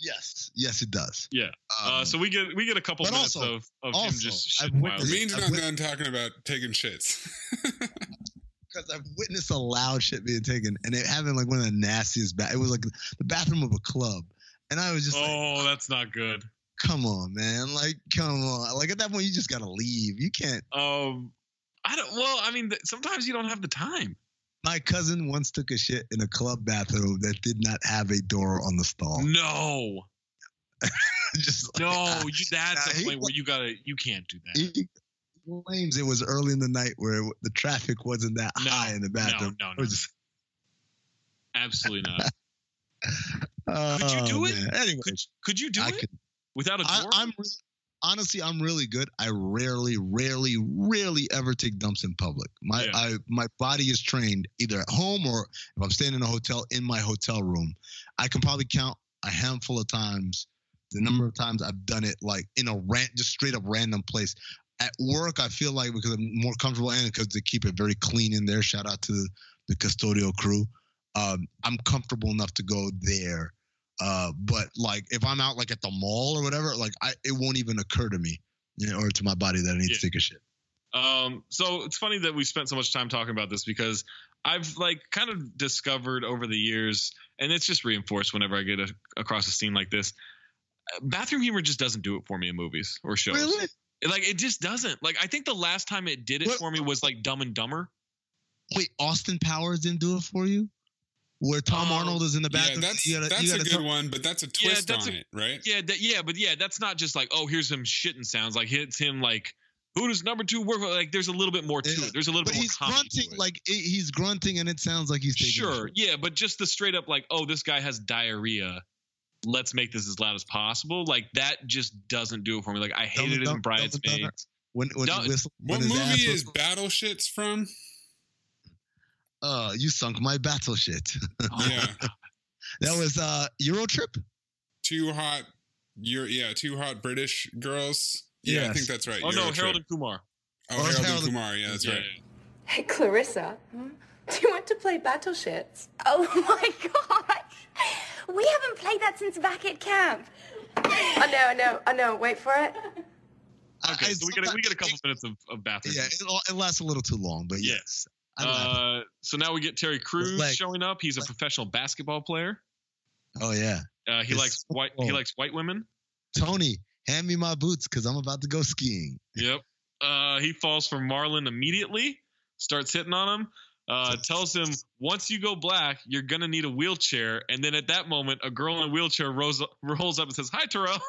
Yes, yes, it does. Yeah. uh, Um, so we get we get a couple but minutes also- of of him just I've shitting witnessed- wildly. Means I've not wit- done talking about taking shits. because I've witnessed a loud shit being taken, and it having like one of the nastiest. Ba- it was like the bathroom of a club, and I was just like, Oh, that's not good. "Come on, man! Like, come on! Like at that point, you just gotta leave. You can't." Um, I don't. Well, I mean, th- sometimes you don't have the time. My cousin once took a shit in a club bathroom that did not have a door on the stall. No, just no, like, you, that's Nah, the he point where you gotta. You can't do that. he claims it was early in the night where the traffic wasn't that No, high in the bathroom. no, It no, was just- Absolutely not. oh, Could you do oh, it? man. Anyway, Could could you do I it could. without a door? I'm re- honestly, I'm really good. I rarely, rarely, rarely ever take dumps in public. My Yeah. I my body is trained either at home or if I'm staying in a hotel in my hotel room. I can probably count a handful of times the number of times I've done it like in a rant, just straight up random place. At work, I feel like because I'm more comfortable and because they keep it very clean in there. Shout out to the custodial crew. Um, I'm comfortable enough to go there. Uh, but like if I'm out like at the mall or whatever, like I it won't even occur to me you know, or to my body that I need Yeah. to take a shit. Um, so it's funny that we spent so much time talking about this because I've like kind of discovered over the years, and it's just reinforced whenever I get a, across a scene like this. Bathroom humor just doesn't do it for me in movies or shows. Really? Like it just doesn't. Like I think the last time it did it What- for me was like Dumb and Dumber. Wait, Austin Powers didn't do it for you? Where Tom Oh, Arnold is in the yeah, that's you gotta, that's you a gotta good tell- one, but that's a Yeah, twist that's on a- it, right? Yeah, that, yeah, but yeah, that's not just like oh here's him shitting sounds. Like it's him like who does number two work? for? Like there's a little bit more to Yeah, it. There's a little But bit more he's comedy to grunting it. like it- he's grunting, and it sounds like he's taking. Sure, shit. yeah, but just the straight up like, oh, this guy has diarrhea. Let's make this as loud as possible. Like that just doesn't do it for me. Like I Dumb hated it in Dumb- Dumb and Bridesmaids. Dumber. When when No, whistle, What when his movie is Battle Shits from? Uh, you sunk my battle shit. Yeah, that was uh Euro Trip. two hot. You're yeah, two hot British girls. Yeah, I think that's right. Oh no, Euro Harold and Kumar. Oh, Oh, Harold, Harold and and- Kumar. Yeah, that's Yeah, right. Hey, Clarissa, do you want to play Battle Shits? Oh my gosh! We haven't played that since back at camp. I know, I know, I know. Wait for it. Okay, so we get a, we get a couple minutes of, of bathroom. Yeah, it, it lasts a little too long, but yes. I laugh. Uh, so now we get Terry Crews Like- showing up. He's a professional basketball player. oh yeah, Uh, he It's likes white. He likes white women. Tony, hand me my boots because I'm about to go skiing. Yep. Uh, he falls for Marlon immediately. Starts hitting on him. Uh, tells him once you go black, you're gonna need a wheelchair. And then at that moment, a girl in a wheelchair rolls rolls up and says, "Hi, Terrell."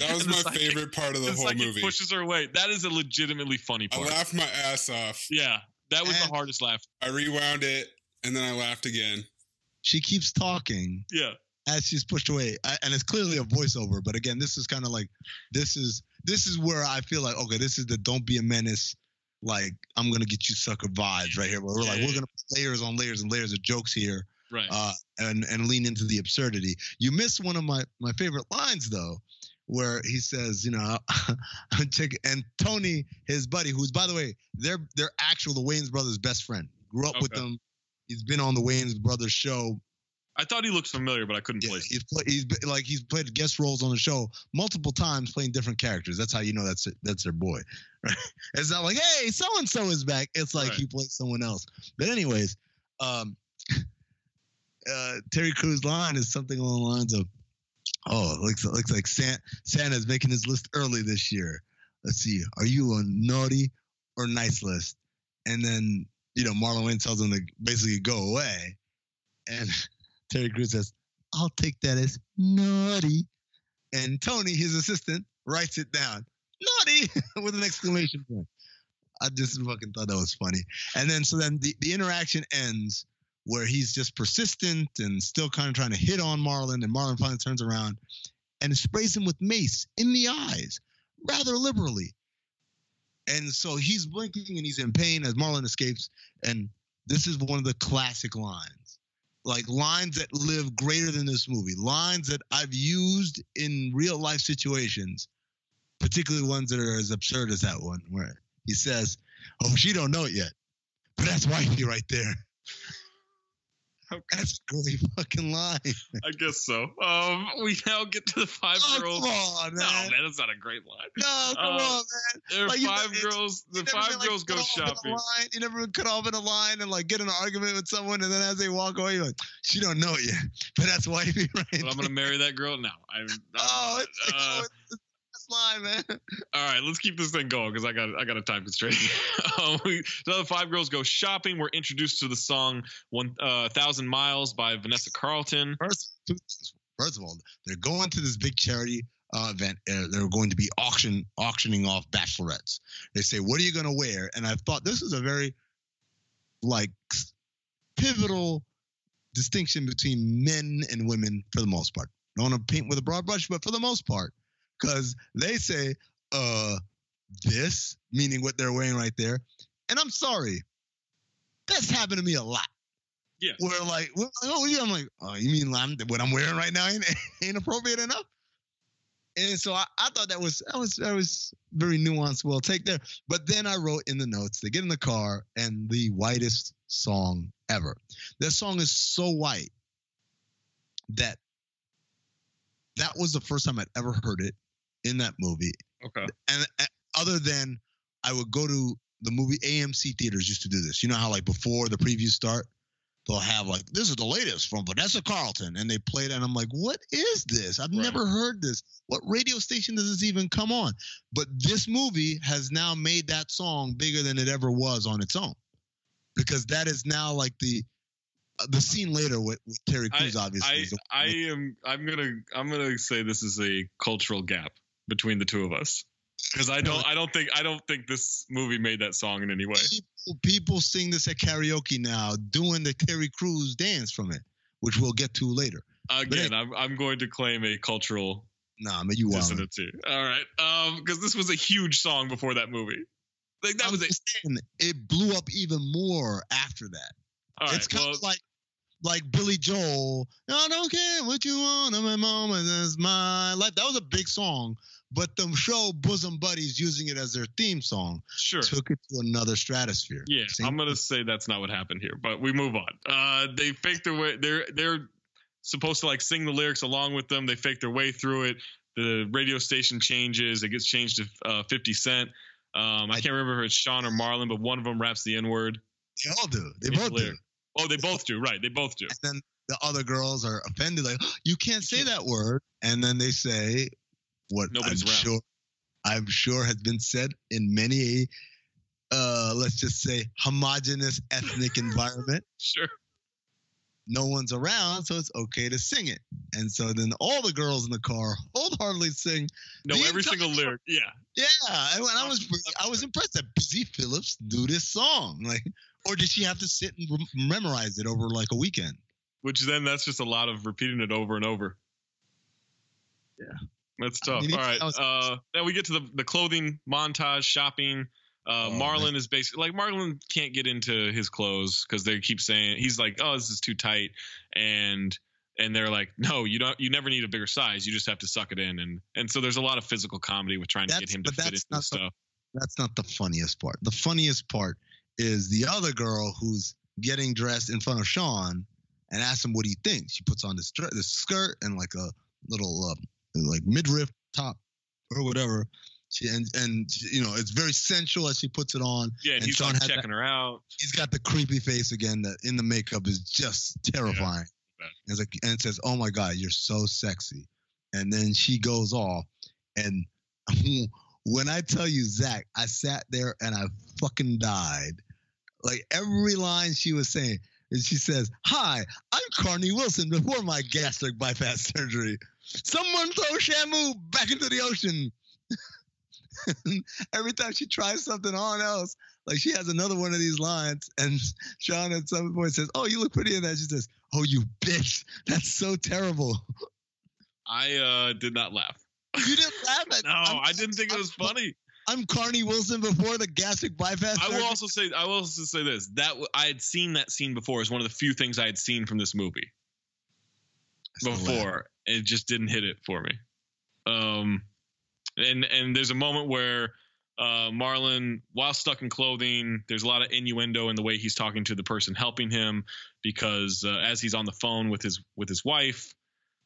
That was my psychic- favorite part of the The whole psychic movie. pushes her away. That is a legitimately funny part. I part. laughed my ass off. Yeah, that was And- the hardest laugh. I rewound it and then I laughed again. She keeps talking Yeah. as she's pushed away, I, and it's clearly a voiceover. But again, this is kind of like this is this is where I feel like okay, this is the don't be a menace. Like I'm gonna get you sucker vibes right here. Where we're like Yeah. we're gonna put layers on layers and layers of jokes here, Right. uh, and and lean into the absurdity. You missed one of my my favorite lines though, where he says, you know, I'm taking and Tony, his buddy, who's by the way, they're they're actual the Wayans brothers' best friend. Grew up with them. He's been on the Wayans brothers show. I thought he looked familiar, but I couldn't Yeah, place. he's play, he's been- like he's played guest roles on the show multiple times, playing different characters. That's how you know that's that's their boy. Right? It's not like, hey, so and so is back. It's like Right. he plays someone else. But anyways, um, uh, Terry Crews' line is something along the lines of, "Oh, looks looks like Santa, Santa's making his list early this year. Let's see, are you a naughty or nice list?" And then you know Marlon Wayne tells him to basically go away, and Terry Crews says, I'll take that as naughty. And Tony, his assistant, writes it down. Naughty with an exclamation point. I just fucking thought that was funny. And then so then the, the interaction ends where he's just persistent and still kind of trying to hit on Marlon, and Marlon finally turns around and sprays him with mace in the eyes rather liberally. And so he's blinking and he's in pain as Marlon escapes. And this is one of the classic lines like lines that live greater than this movie, lines that I've used in real life situations, particularly ones that are as absurd as that one, where he says, "Oh, she don't know it yet, but that's wifey right there." That's a great fucking line. I guess so. Um, we now get to the five Oh, girls. come on, No, man. man, that's not a great line. No, come Uh, on, man. There are Like, you five know, girls. The five been, like, girls go cut off in a shopping. line? You never cut off in a line and like get in an argument with someone, and then as they walk away, you're like, "She don't know it yet," but that's wifey, right? But I'm gonna marry that girl now. I'm, I'm Oh, it's, uh, it's the best line, man. All right, let's keep this thing going because I got I got a time constraint. um, we, so the five girls go shopping. We're introduced to the song "One uh, Thousand Miles" by Vanessa Carlton. First, first of all, they're going to this big charity uh, event. Uh, they're going to be auction auctioning off bachelorettes. They say, "What are you going to wear?" And I thought this is a very like pivotal distinction between men and women for the most part. I don't want to paint with a broad brush, but for the most part, because they say, "Uh, this," meaning what they're wearing right there. And I'm sorry, that's happened to me a lot. Yeah. Where like, oh yeah, I'm like, oh, you mean I'm, what I'm wearing right now ain't, ain't appropriate enough? And so I, I thought that was that was that was very nuanced, well take there. But then I wrote in the notes, they get in the car and the whitest song ever. That song is so white that that was the first time I'd ever heard it in that movie. Okay. And other than I would go to the movie AMC theaters used to do this. You know how like before the previews start, they'll have like this is the latest from Vanessa Carlton, and they play it, and I'm like, what is this? I've never heard this. What radio station does this even come on? But this movie has now made that song bigger than it ever was on its own, because that is now like the uh, the scene later with, with Terry Crews, obviously. I, I am I'm gonna I'm gonna say this is a cultural gap between the two of us because I don't I don't think I don't think this movie made that song in any way. people, people sing this at karaoke now, doing the Terry Crews dance from it, which we'll get to later. Again, I'm I'm going to claim a cultural Nah, man, you dissonance here. All right, um, because this was a huge song before that movie. Like that I'm was a it blew up even more after that. All right, it's kind well- of like like Billy Joel. I don't care what you want, my moment is my life. That was a big song, but the show Bosom Buddies using it as their theme song Sure. took it to another stratosphere. Yeah, I'm gonna say that's not what happened here, but we move on. Uh, they fake their way. They're they're supposed to like sing the lyrics along with them. They fake their way through it. The radio station changes. It gets changed to uh, 50 Cent. Um, I can't remember if it's Shawn or Marlon, but one of them raps the N word. They all do. They both do. Oh, they both do. Right, they both do. And then the other girls are offended, like, you can't say that word. And then they say what Nobody's I'm around. sure I'm sure has been said in many a uh let's just say homogenous ethnic environment. Sure. No one's around, so it's okay to sing it. And so then all the girls in the car wholeheartedly sing. No, every single lyric. Yeah. Yeah, and when I was I was impressed that Busy Philipps knew this song. Like, or did she have to sit and rem- memorize it over like a weekend? Which then that's just a lot of repeating it over and over. Yeah. That's tough. mean, All right. sounds- Uh, then we get to the, the clothing montage, shopping. Uh, Oh, Marlon is basically like Marlon can't get into his clothes because they keep saying he's like, oh, this is too tight, and and they're like, no, you don't. You never need a bigger size. You just have to suck it in, and and so there's a lot of physical comedy with trying to get him to fit that's into the- stuff. That's not the funniest part. The funniest part is the other girl who's getting dressed in front of Shawn and asks him what he thinks. She puts on this this skirt and like a little uh, like midriff top or whatever. She and and you know it's very sensual as she puts it on. Yeah, and, he's Shawn like has that- checking her out. he's got the creepy face again that in the makeup is just terrifying. It's like and it says, "Oh my god, you're so sexy," and then she goes off, and when I tell you Zach, I sat there and I fucking died. Like every line she was saying, and she says, "Hi, I'm Carnie Wilson before my gastric bypass surgery. Someone throw Shamu back into the ocean." every time she tries something on else, like she has another one of these lines, and Shawn at some point says, "Oh, you look pretty in that." She says, "Oh, you bitch, that's so terrible." I uh, did not laugh. You didn't laugh at No, I didn't think it was funny. I'm Carnie Wilson before the gastric bypass. I will also say I will also say this that I had seen that scene before. Is one of the few things I had seen from this movie before. It just didn't hit it for me. Um, and and there's a moment where uh, Marlon, while stuck in clothing, there's a lot of innuendo in the way he's talking to the person helping him because uh, as he's on the phone with his with his wife,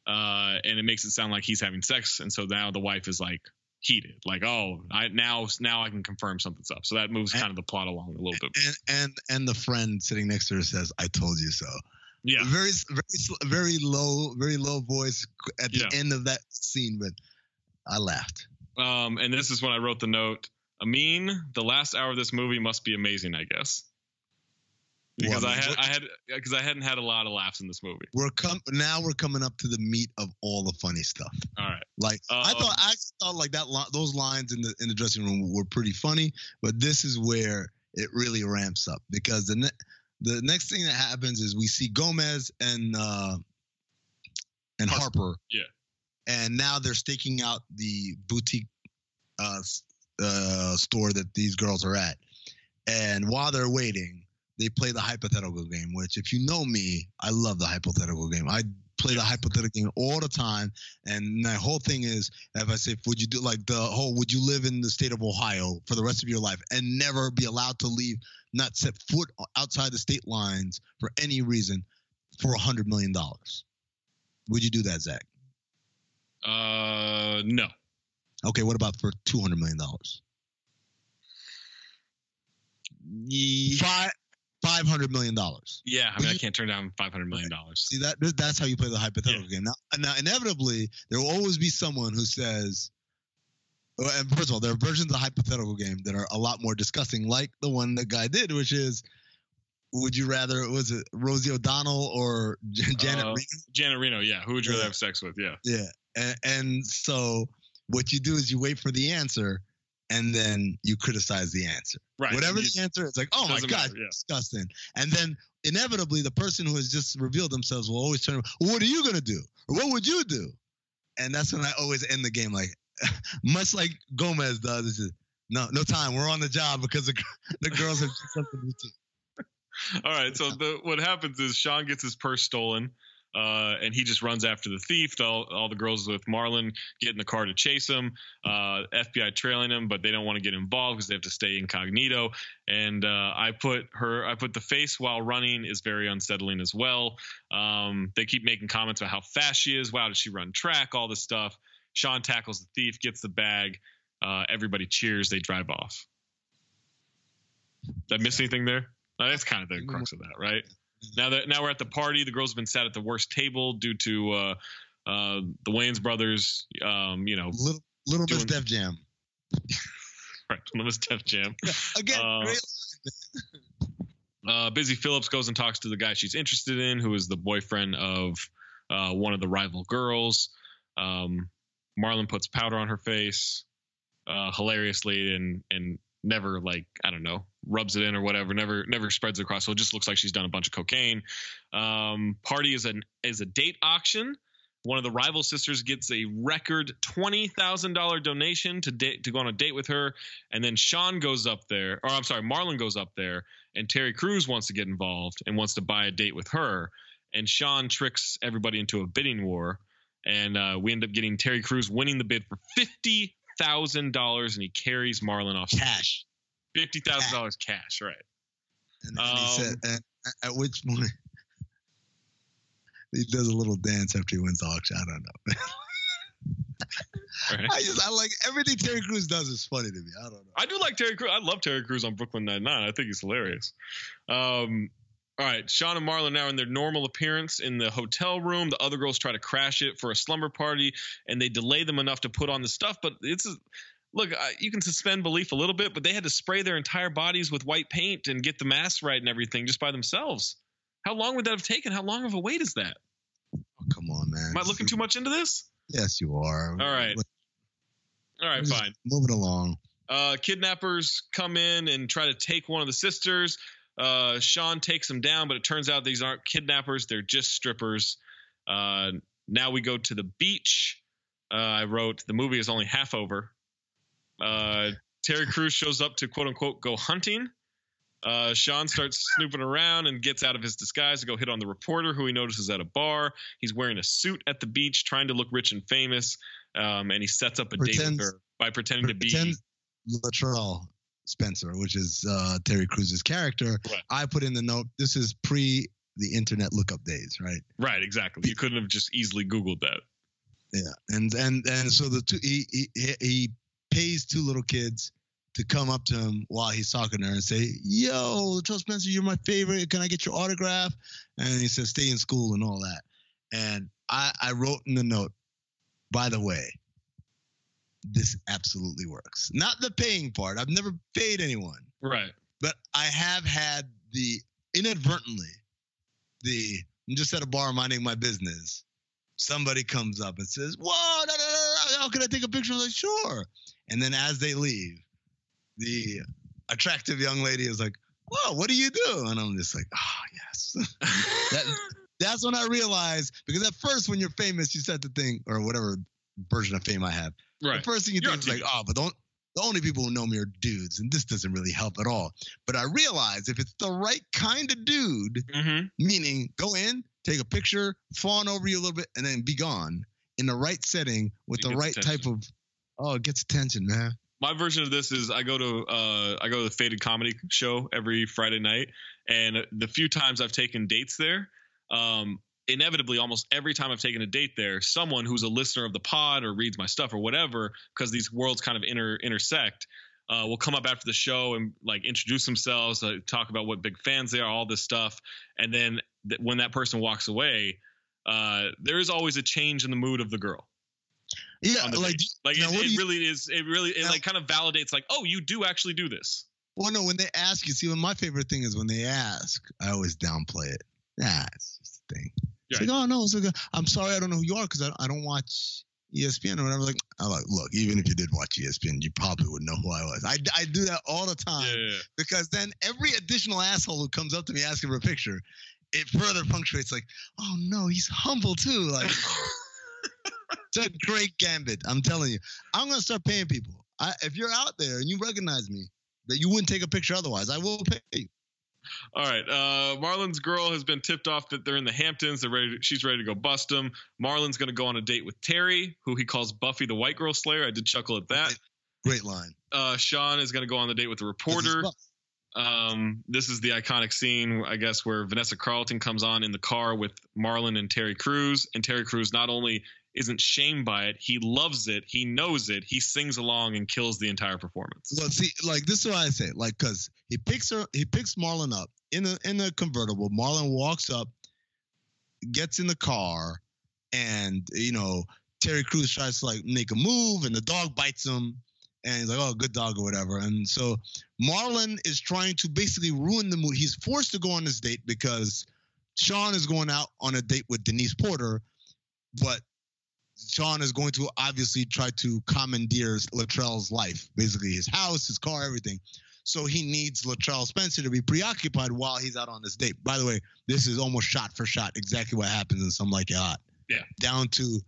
uh, and it makes it sound like he's having sex, and so now the wife is like heated, like oh, I now now I can confirm something's up. So that moves kind of the plot along a little bit. and and and the friend sitting next to her says, "I told you so." Yeah. Very very very low very low voice at the Yeah. end of that scene, but I laughed. Um, and this is when I wrote the note. Amin, the last hour of this movie must be amazing, I guess. Because Well, I had I had because I hadn't had a lot of laughs in this movie. We're come now. We're coming up to the meat of all the funny stuff. All right. Like I Um, thought, I thought like that. Li- those lines in the in the dressing room were pretty funny, but this is where it really ramps up because the ne- the next thing that happens is we see Gomez and uh, and Harper, Yeah. and now they're staking out the boutique uh, uh, store that these girls are at. And while they're waiting, they play the hypothetical game. Which, if you know me, I love the hypothetical game. I play the hypothetical game all the time. And my whole thing is, if I say, would you do like the whole, would you live in the state of Ohio for the rest of your life and never be allowed to leave, not set foot outside the state lines for any reason for a hundred million dollars? Would you do that, Zach? Uh, no. Okay, what about for two hundred million dollars? Five five hundred million dollars. Yeah, I mean, I can't turn down five hundred million dollars. See that that's how you play the hypothetical game. Now, now inevitably there will always be someone who says, and first of all, there are versions of the hypothetical game that are a lot more disgusting, like the one that guy did, which is, would you rather was it Rosie O'Donnell or Janet? Uh, Reno? Janet Reno, yeah. Who would you rather Yeah. have sex with? Yeah. Yeah, and, and so what you do is you wait for the answer, and then you criticize the answer. Right. Whatever the answer, it's like, oh my god, matter, yeah. disgusting. And then inevitably, the person who has just revealed themselves will always turn. Well, what are you gonna do? Or what would you do? And that's when I always end the game like, much like Gomez does. It's just, no, no time. We're on the job because the, the girls have just something to do. All right. So the what happens is Shawn gets his purse stolen, uh, and he just runs after the thief. All, all the girls with Marlon get in the car to chase him. Uh, FBI trailing him, but they don't want to get involved because they have to stay incognito. And uh, I put her, I put the face while running is very unsettling as well. Um, they keep making comments about how fast she is. Wow, does she run track? All this stuff. Shawn tackles the thief, gets the bag. Uh, everybody cheers. They drive off. Did I miss anything there? No, that's kind of the crux of that, right? Now that now we're at the party, the girls have been sat at the worst table due to uh, uh, the Wayans brothers. Um, you know, Little Little Miss Doing- Def Jam. right? Little Miss Def Jam. Again, Uh, uh, Busy Philipps goes and talks to the guy she's interested in, who is the boyfriend of uh, one of the rival girls. Um, Marlon puts powder on her face, uh, hilariously, and and never like I don't know rubs it in or whatever. Never never spreads across. So it just looks like she's done a bunch of cocaine. Um, party is an is a date auction. One of the rival sisters gets a record twenty thousand dollar donation to date to go on a date with her, and then Shawn goes up there, or I'm sorry, Marlon goes up there, and Terry Crews wants to get involved and wants to buy a date with her, and Shawn tricks everybody into a bidding war, and uh, we end up getting Terry Crews winning the bid for fifty thousand dollars, and he carries Marlon off cash, fifty thousand dollars cash, right? And, and he Um, said, and at which point he does a little dance after he wins the auction. I don't know. Right. I just I like everything Terry Crews does is funny to me. I don't know. I do like Terry Crews. I love Terry Crews on Brooklyn Nine Nine. I think he's hilarious. Um, all right, Shawn and Marlon now in their normal appearance in the hotel room. The other girls try to crash it for a slumber party, and they delay them enough to put on the stuff. But it's look, I, you can suspend belief a little bit, but they had to spray their entire bodies with white paint and get the mask right and everything just by themselves. How long would that have taken? How long of a wait is that? Oh, come on, man. Am I looking too much into this? Yes, you are. All right. All right, fine. Moving along. Uh, kidnappers come in and try to take one of the sisters. Uh, Shawn takes them down, but it turns out these aren't kidnappers; they're just strippers. Uh, now we go to the beach. Uh, I wrote the movie is only half over. Uh, Terry Crews shows up to quote unquote go hunting. Uh, Shawn starts snooping around and gets out of his disguise to go hit on the reporter who he notices at a bar. He's wearing a suit at the beach, trying to look rich and famous. Um, and he sets up a date with her by pretending to be. Latrell Spencer, which is uh, Terry Crews's character. I put in the note. This is pre the internet lookup days, right? Right, exactly. You couldn't have just easily Googled that. Yeah, and and and so the two he, he- he pays two little kids to come up to him while he's talking to her and say, "Yo, Latrell Spencer, you're my favorite. Can I get your autograph?" And he says, "Stay in school and all that." And I I wrote in the note, by the way, this absolutely works. Not the paying part. I've never paid anyone, Right. but I have had the inadvertently the I'm just at a bar minding my business. Somebody comes up and says, "Whoa, no, no, no, no, how can I take a picture?" I'm like, "Sure." And then as they leave, the attractive young lady is like, "Whoa, what do you do?" And I'm just like, "Ah, yes." that, that's when I realized because at first when you're famous, you said the thing or whatever version of fame I have. Right. The first thing you You're think is like, oh, but don't the only people who know me are dudes, and this doesn't really help at all. But I realize if it's the right kind of dude, Mm-hmm. meaning go in, take a picture, fawn over you a little bit, and then be gone in the right setting with It the right type of oh, it gets attention, man. my version of this is I go to uh, I go to the Faded Comedy Show every Friday night, and the few times I've taken dates there, um, inevitably, almost every time I've taken a date there, someone who's a listener of the pod or reads my stuff or whatever, because these worlds kind of inter intersect. Uh, will come up after the show and like introduce themselves, uh, talk about what big fans they are, all this stuff, and then th- when that person walks away, uh, there is always a change in the mood of the girl. Yeah, the like, like now it, it you- really is. It really it Now- like kind of validates like, oh, you do actually do this. Well, no, when they ask you, see, when my favorite thing is when they ask, I always downplay it. Nah, it's just a thing. It's like, oh no, it's like, I'm sorry, I don't know who you are because I, I don't watch ESPN or whatever. Like, I'm like, look, even if you did watch ESPN, you probably would know who I was. I, I do that all the time because then every additional asshole who comes up to me asking for a picture, it further punctuates like, oh no, he's humble too. Like, it's a great gambit. I'm telling you, I'm gonna start paying people. I, if you're out there and you recognize me, that you wouldn't take a picture otherwise, I will pay you. All right. Uh, Marlon's girl has been tipped off that they're in the Hamptons. They're ready. To, she's ready to go bust him. Marlon's going to go on a date with Terry, who he calls Buffy the White Girl Slayer. I did chuckle at that. Great line. Uh, Shawn is going to go on the date with the reporter. Um, this is the iconic scene, I guess, where Vanessa Carlton comes on in the car with Marlon and Terry Crews, and Terry Crews not only isn't shamed by it, he loves it, he knows it, he sings along and kills the entire performance. Well, see, like this is what I say, like, cause he picks her, he picks Marlon up in a in a convertible. Marlon walks up, gets in the car, and you know Terry Crews tries to like make a move, and the dog bites him, and he's like, "Oh, good dog" or whatever. And so Marlon is trying to basically ruin the mood. He's forced to go on this date because Shawn is going out on a date with Denise Porter, but Shawn is going to obviously try to commandeer Latrell's life, basically his house, his car, everything. So he needs Latrell Spencer to be preoccupied while he's out on this date. By the way, this is almost shot for shot exactly what happens in Some Like It Hot. Yeah. Down to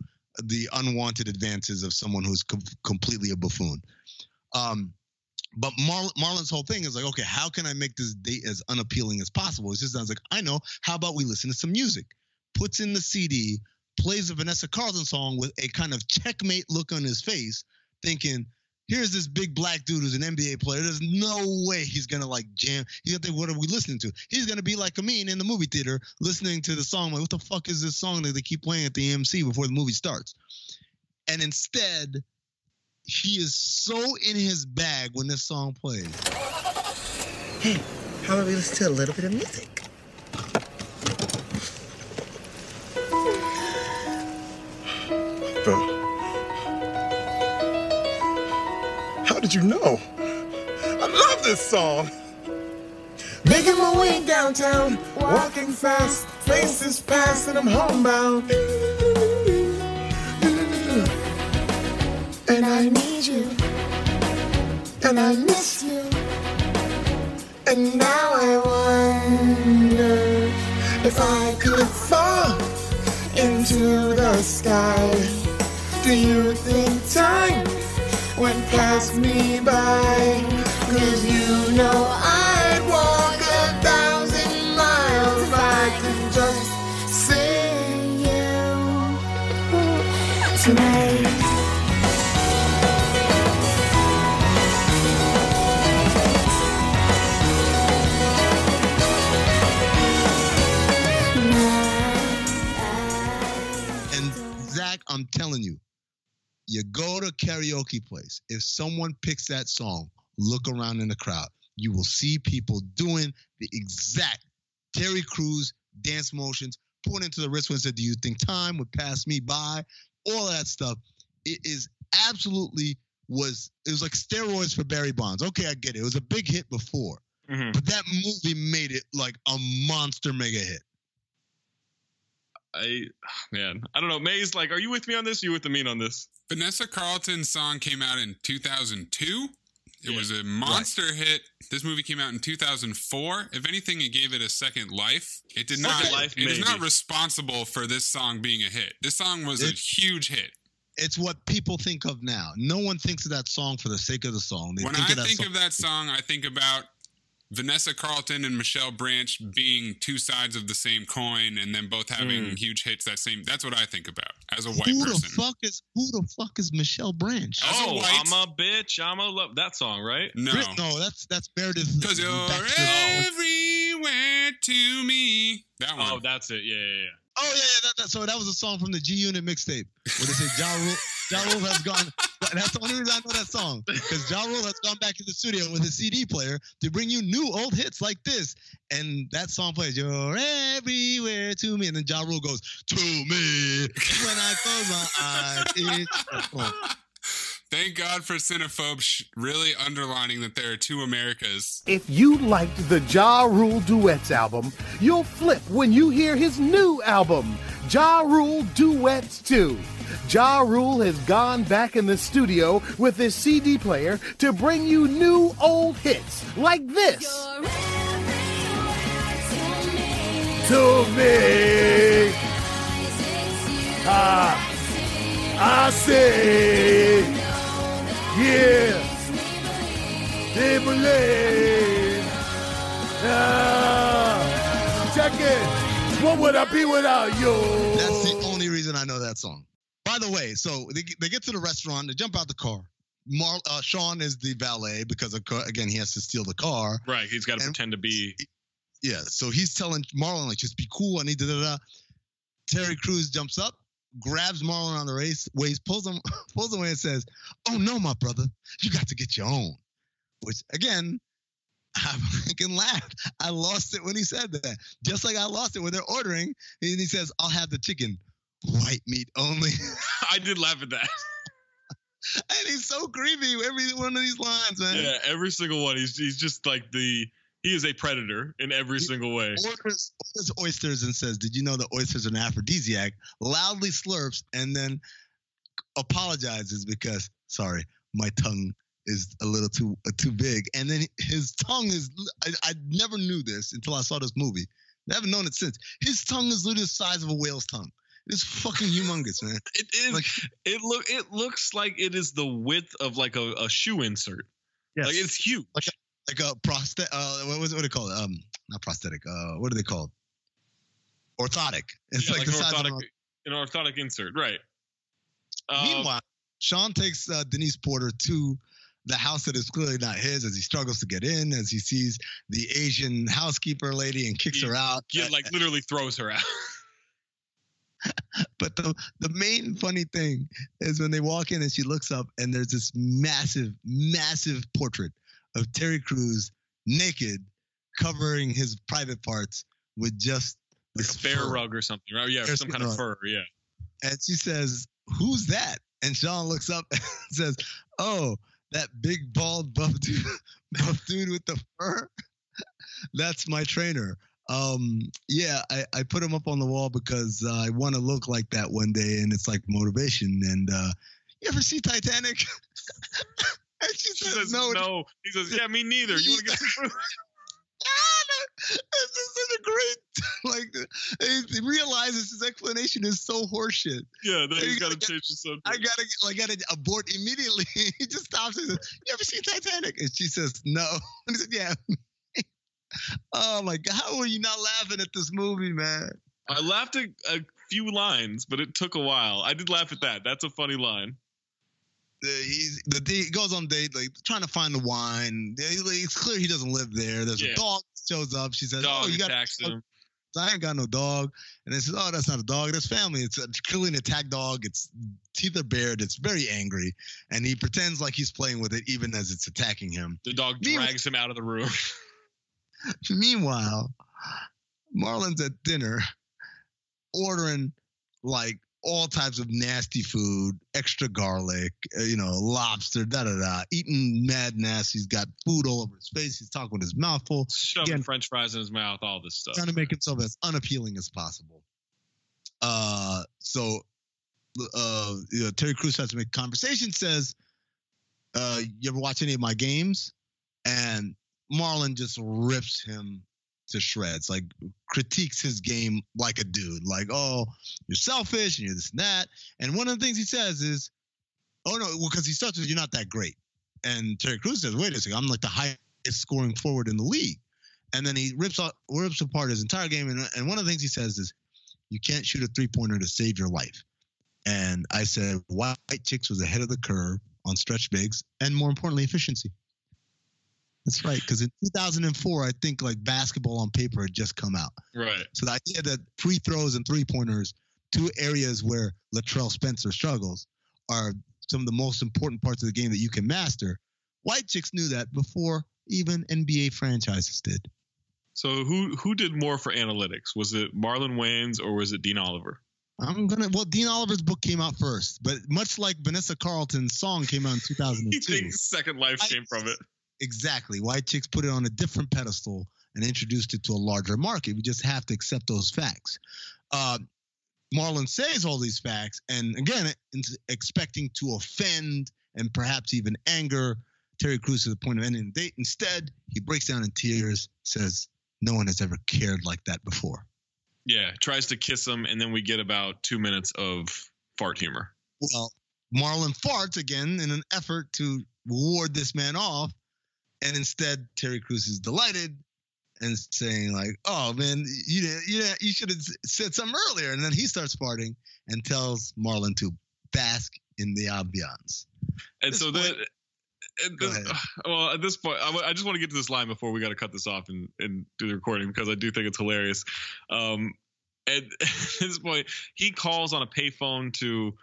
the unwanted advances of someone who's com- completely a buffoon. Um, but Mar- Marlon's whole thing is like, okay, how can I make this date as unappealing as possible? It just sounds like, I know. How about we listen to some music? Puts in the CD, plays a Vanessa Carlton song with a kind of checkmate look on his face, thinking, here's this big black dude who's an NBA player. There's no way he's gonna like jam. He's gonna think, what are we listening to? He's gonna be like Amin in the movie theater listening to the song. Like, what the fuck is this song that they keep playing at the AMC before the movie starts? And instead, he is so in his bag when this song plays. Hey, how about we listen to a little bit of music? Bro. How did you know? I love this song. Making my way downtown, walking fast, faces past, and I'm homebound. And I need you, and I miss you. And now I wonder if I could fall into the sky. Do you think time went past me by. Cause you know I'd you go to karaoke place. If someone picks that song, look around in the crowd. You will see people doing the exact Terry Crews dance motions, pointing to the wrist when said, "Do you think time would pass me by?" All that stuff. It is absolutely was it was like steroids for Barry Bonds. Okay, I get it. It was a big hit before, mm-hmm. but that movie made it like a monster mega hit. I man, I don't know. Mayes like, are you with me on this? Or you with the mean on this? Vanessa Carlton's song came out in 2002. It was a monster hit. This movie came out in 2004. If anything, it gave it a second life. It did not. Second life, it is not responsible for this song being a hit. This song was a huge hit. It's what people think of now. No one thinks of that song for the sake of the song. They When think I of think song. of that song, I think about Vanessa Carlton and Michelle Branch being two sides of the same coin, and then both having Mm. huge hits. That same. That's what I think about as a white who person. the fuck is who the fuck is Michelle Branch? As a oh, white- I'm a bitch. I'm a love that song, right? no, Brit- no, that's that's Meredith. because you're Baxter. everywhere to me. That one. Oh, that's it. Yeah, yeah, yeah. Oh yeah, yeah. That, that, so that was a song from the G Unit mixtape where they say Ja Rule, ja Rule has gone. And that's the only reason I know that song because Ja Rule has gone back to the studio with his CD player to bring you new old hits like this. And that song plays, "You're everywhere to me," and then Ja Rule goes, "To me when I close my eyes." It's. Thank God for Cinephobes really underlining that there are two Americas. If you liked the Ja Rule Duets album, you'll flip when you hear his new album, Ja Rule Duets 2. Ja Rule has gone back in the studio with his CD player to bring you new old hits like this. To me, ah, I say, yeah, they believe. Ah, check it. What would I be without you? That's the only reason I know that song. By the way, so they, they get to the restaurant, they jump out the car. Mar, uh, Shawn is the valet because of, co- again he has to steal the car. Right. He's got to pretend to be. Yeah, so he's telling Marlon like just be cool. I need to da da da. Terry Crews jumps up, grabs Marlon on the race waist, pulls him pulls him away and says, "Oh no, my brother, you got to get your own." Which again, I fucking laughed. I lost it when he said that. Just like I lost it when they're ordering, and he says, "I'll have the chicken, white meat only." I did laugh at that. and he's so creepy. Every one of these lines, man. Yeah, every single one. He's he's just like the. He is a predator in every single way. orders, orders oysters and says, "Did you know that oysters are an aphrodisiac?" Loudly slurps and then apologizes because, sorry, my tongue is a little too uh, too big. And then his tongue is. I, I never knew this until I saw this movie. I haven't known it since. His tongue is literally the size of a whale's tongue. It's fucking humongous, man. It is. it look. It looks like it is the width of like a, a shoe insert. Yes. Like it's huge. Like like a prosthetic. Uh, what was it? What do they call it? Um, not prosthetic. Uh, what are they called? Orthotic. It's Yeah, like, like an of orthotic, a- an orthotic insert, right? Um, Meanwhile, Shawn takes uh, Denise Porter to the house that is clearly not his as he struggles to get in, as he sees the Asian housekeeper lady and kicks her out. Yeah, like literally throws her out. But the the main funny thing is when they walk in and she looks up and there's this massive, massive portrait of Terry Crews naked, covering his private parts with just like a bear fur. rug or something, right? Yeah, some kind of fur. Yeah. And she says, Who's that? And Shawn looks up and says, Oh, that big bald buff dude, buff dude with the fur. That's my trainer. Um, yeah, I, I put him up on the wall because uh, I want to look like that one day, and it's like motivation. And uh, you ever see Titanic? And she, She says, no. no. He says, yeah, me neither. You want to get some food? This is such a great. like he realizes his explanation is so horseshit. Yeah, And he's got to gotta change the subject. I gotta, like, gotta abort immediately. he just stops and says, "You ever seen Titanic?" And she says, "No." And he said, "Yeah." oh my god, how are you not laughing at this movie, man? I laughed at a few lines, but it took a while. I did laugh at that. That's a funny line. The, he's, the he goes on a date, like trying to find the wine. It's clear he doesn't live there. There's Yeah. a dog shows up. She says, oh, Dog "Oh, you got him. I ain't got no dog. And they says, Oh, that's not a dog, that's family. It's, it's clearly an attack dog. Its teeth are bared. It's very angry. And he pretends like he's playing with it even as it's attacking him. The dog Meanwhile- drags him out of the room. Meanwhile, Marlon's at dinner ordering like all types of nasty food, extra garlic, uh, you know, lobster, da da da, eating mad nasty. He's got food all over his face. He's talking with his mouth full. Shoving Again, French fries in his mouth, all this stuff. trying to make himself as unappealing as possible. Uh, so uh, you know, Terry Crews has to make conversation. Says, uh, "You ever watch any of my games?" And Marlon just rips him to shreds, like critiques his game like a dude, like, "Oh, you're selfish and you're this and that." And one of the things he says is, "Oh no," well, because he starts with, "You're not that great," and Terry Crews says, "Wait a second, I'm like the highest scoring forward in the league." and then he rips out, rips apart his entire game. And, and one of the things he says is, "You can't shoot a three pointer to save your life." And I said, "White Chicks was ahead of the curve on stretch bigs, and more importantly, efficiency." That's right, because in 2004, I think like basketball on paper had just come out. Right. So the idea that free throws and three pointers, two areas where Latrell Spencer struggles, are some of the most important parts of the game that you can master. White Chicks knew that before even NBA franchises did. So who who did more for analytics? Was it Marlon Wayans or was it Dean Oliver? I'm gonna. Well, Dean Oliver's book came out first, but much like Vanessa Carlton's song came out in He 2002. thinks Second Life came from it. Exactly. White Chicks put it on a different pedestal and introduced it to a larger market. We just have to accept those facts. Uh, Marlon says all these facts, and again, in- expecting to offend and perhaps even anger Terry Crews to the point of ending the date. Instead, he breaks down in tears, says, No one has ever cared like that before. Yeah, tries to kiss him, and then we get about two minutes of fart humor. Well, Marlon farts again in an effort to ward this man off. And instead, Terry Crews is delighted and saying, like, oh man, you you you should have said something earlier. And then he starts farting and tells Marlon to bask in the ambiance. And so point- then, this, well, at this point, I, w- I just want to get to this line before we got to cut this off and, and do the recording because I do think it's hilarious. Um, and at this point, he calls on a payphone to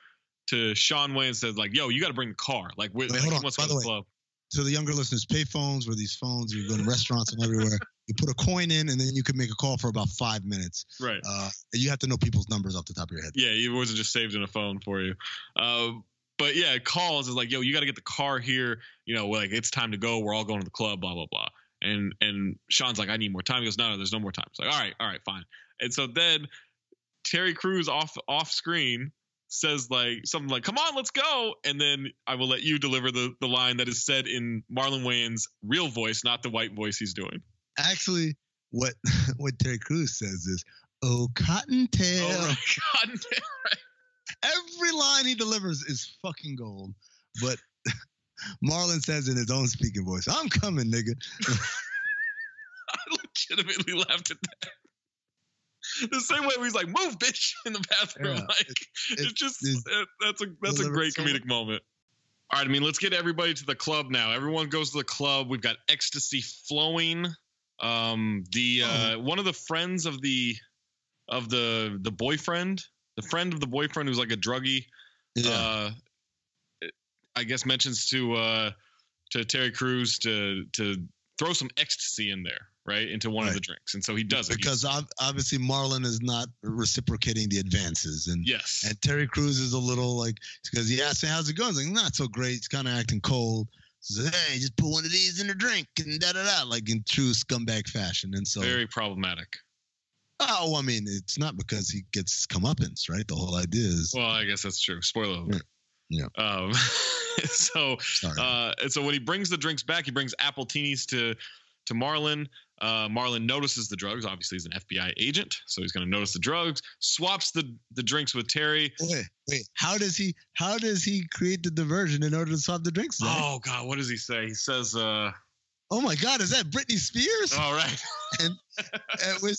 to Shawn Wayne and says like, "Yo, you got to bring the car. Like, we Wait, like, hold on. to By the the way, club." To the younger listeners, pay phones were these phones you go to restaurants and everywhere. You put a coin in, and then you could make a call for about five minutes. Right. Uh, you have to know people's numbers off the top of your head. Yeah, it wasn't just saved in a phone for you. Uh, but yeah, calls is like, yo, you got to get the car here. You know, like it's time to go. We're all going to the club. Blah blah blah. And and Shawn's like, I need more time. He goes, No, no, there's no more time. It's like, all right, all right, fine. And so then Terry Crews off off screen says like something like, "Come on, let's go," and then I will let you deliver the the line that is said in Marlon Wayans' real voice, not the white voice he's doing. Actually, what what Terry Crews says is, "Oh, Cottontail." Oh my God! Every line he delivers is fucking gold. But Marlon says in his own speaking voice, "I'm coming, nigga." I legitimately laughed at that. The same way he's like, "Move, bitch!" in the bathroom. Yeah, like it's, just uh, that's a that's a great so comedic moment. All right, I mean, let's get everybody to the club now. Everyone goes to the club. We've got ecstasy flowing. Um, the uh, one of the friends of the of the the boyfriend, the friend of the boyfriend who's like a druggie. Uh, I guess mentions to uh to Terry Crews to to throw some ecstasy in there, right, into one of the drinks, and so he does it. because ob- obviously Marlon is not reciprocating the advances, and yes, and Terry Crews is a little like because he asked, "How's it going?" He's like, "Not so great." He's kind of acting cold. He "Hey, just put one of these in a drink and da da da," like in true scumbag fashion. And so, very problematic. oh, I mean, it's not because he gets comeuppance, right? The whole idea is, Well, I guess that's true. Spoiler alert. yeah. Um, so, uh, and so when he brings the drinks back, he brings appletinis to to Marlon. Uh, Marlon notices the drugs. Obviously, he's an FBI agent, so he's going to notice the drugs. Swaps the the drinks with Terry. Wait, wait. How does he? How does he create the diversion in order to swap the drinks? Oh God, what does he say? He says, uh, Oh my God, is that Britney Spears? "All right." and at which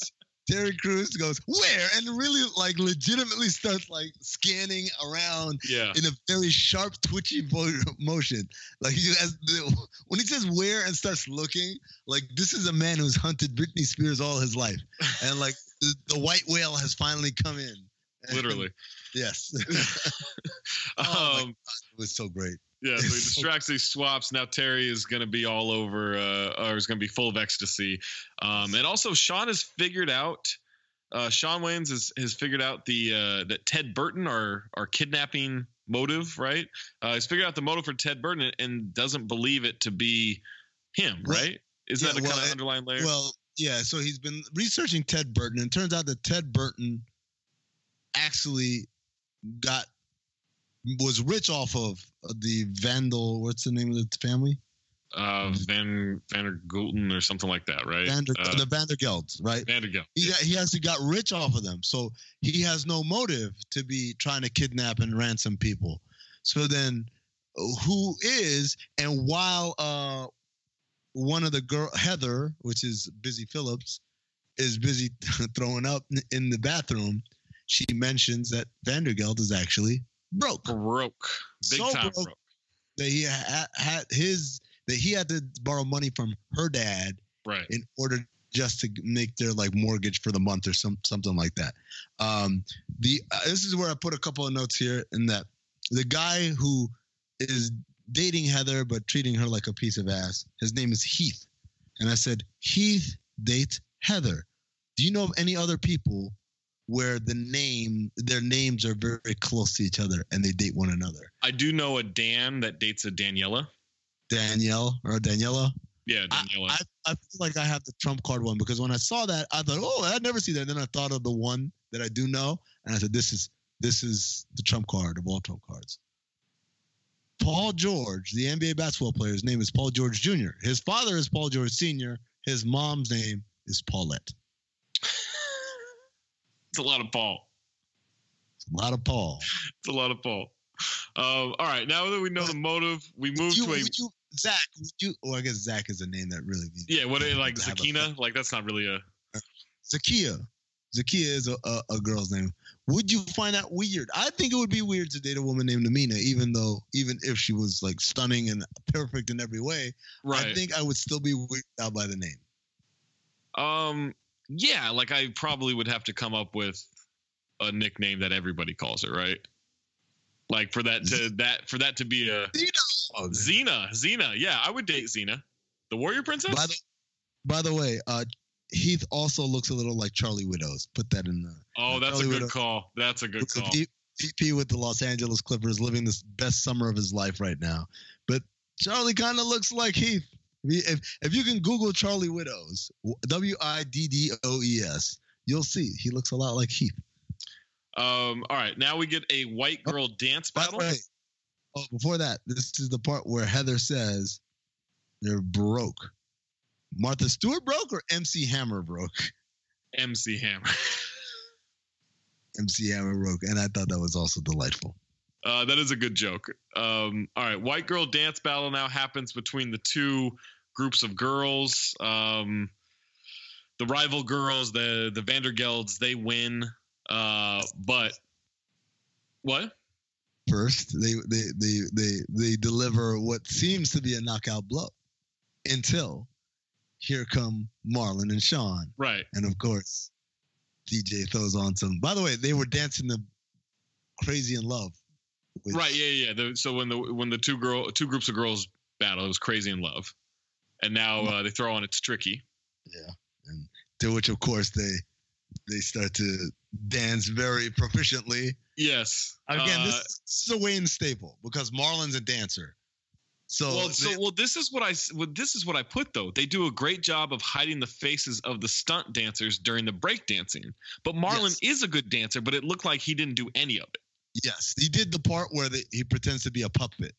Terry Crews goes, "Where?" and really like legitimately starts like scanning around Yeah. in a very sharp, twitchy mo- motion. Like he has the, when he says "where" and starts looking, like this is a man who's hunted Britney Spears all his life, and like the, the white whale has finally come in. And- Literally. yes. Um, it was so great. Yeah, so he distracts these swaps. Now Terry is going to be all over, uh, or is going to be full of ecstasy. Um, and also, Shawn has figured out. Uh, Shawn Wayans has, has figured out the uh, that Ted Burton, our our kidnapping motive, right? Uh, he's figured out the motive for Ted Burton and, and doesn't believe it to be him, Well, right? Is yeah, that a well, kind of underlying layer? Well, yeah. So he's been researching Ted Burton, and it turns out that Ted Burton actually got was rich off of the Vandal. What's the name of the family? uh, Van Vander Gulten or something like that, right? Vander, uh, the Vandergelds, right? Vandergeld. He, got- he actually got rich off of them, so he has no motive to be trying to kidnap and ransom people. So then, who is and while uh, one of the girl Heather, which is Busy Philipps, is busy throwing up in the bathroom, she mentions that Vandergeld is actually broke. Broke, big So time broke broke. that he had his that he had to borrow money from her dad Right. in order just to make their like mortgage for the month or some something like that. Um, the uh, this is where I put a couple of notes here in that the guy who is dating Heather but treating her like a piece of ass. His name is Heath, and I said Heath date Heather. Do you know of any other people where the name their names are very close to each other and they date one another? I do know a Dan that dates a Daniela. Danielle or Daniela. Yeah, Daniela. I, I feel like I have the trump card one because when I saw that, I thought, oh, I'd never see that. then I thought of the one that I do know, and I said, this is this is the trump card of all trump cards. Paul George, the NBA basketball player, his name is Paul George Jr. His father is Paul George Sr. His mom's name is Paulette. It's a lot of Paul. It's a lot of Paul. It's a lot of Paul. Um, all right, now that we know the motive, we move You, to a would you, Zach, would you, oh, I guess Zach is a name that really. yeah. What is like Zakina? Like that's not really a. Zakia. Zakia is a, a, a girl's name. Would you find that weird? I think it would be weird to date a woman named Amina, even though, even if she was like stunning and perfect in every way. Right. I think I would still be weirded out by the name. Um. Yeah, like I probably would have to come up with a nickname that everybody calls it, right? Like for that to that for that to be a Xena, Xena. Yeah, I would date Xena, the warrior princess. By the, by the way, uh, Heath also looks a little like Charlie Widdoes. Put that in the. oh, that's a good Widdoes. call. That's a good call. DP with the Los Angeles Clippers, living this best summer of his life right now. But Charlie kind of looks like Heath. If if you can Google Charlie Widdoes, W I D D O E S, you'll see he looks a lot like Heath. Um. All right, now we get a white girl dance By the battle. oh, before that, this is the part where Heather says they're broke. Martha Stewart broke or MC Hammer broke? MC Hammer. MC Hammer broke, and I thought that was also delightful. Uh, that is a good joke. Um, all right, white girl dance battle now happens between the two groups of girls. Um, the rival girls, the the Vandergelds, they win. Uh, but what? First, they they they they they deliver what seems to be a knockout blow, until here come Marlon and Shawn, Right. and of course, DJ throws on some. By the way, they were dancing the "Crazy in Love." Right. Yeah. Yeah. The, so when the when the two girl two groups of girls battle, it was crazy in love, and now uh, they throw on it's tricky. Yeah, and to which of course they they start to dance very proficiently. Yes. Again, Uh, this, this is a Wayans staple because Marlon's a dancer. So, well, so well, this is what I well, this is what I put though. They do a great job of hiding the faces of the stunt dancers during the break dancing. But Marlon is a good dancer, but it looked like he didn't do any of it. Yes, he did the part where the, he pretends to be a puppet.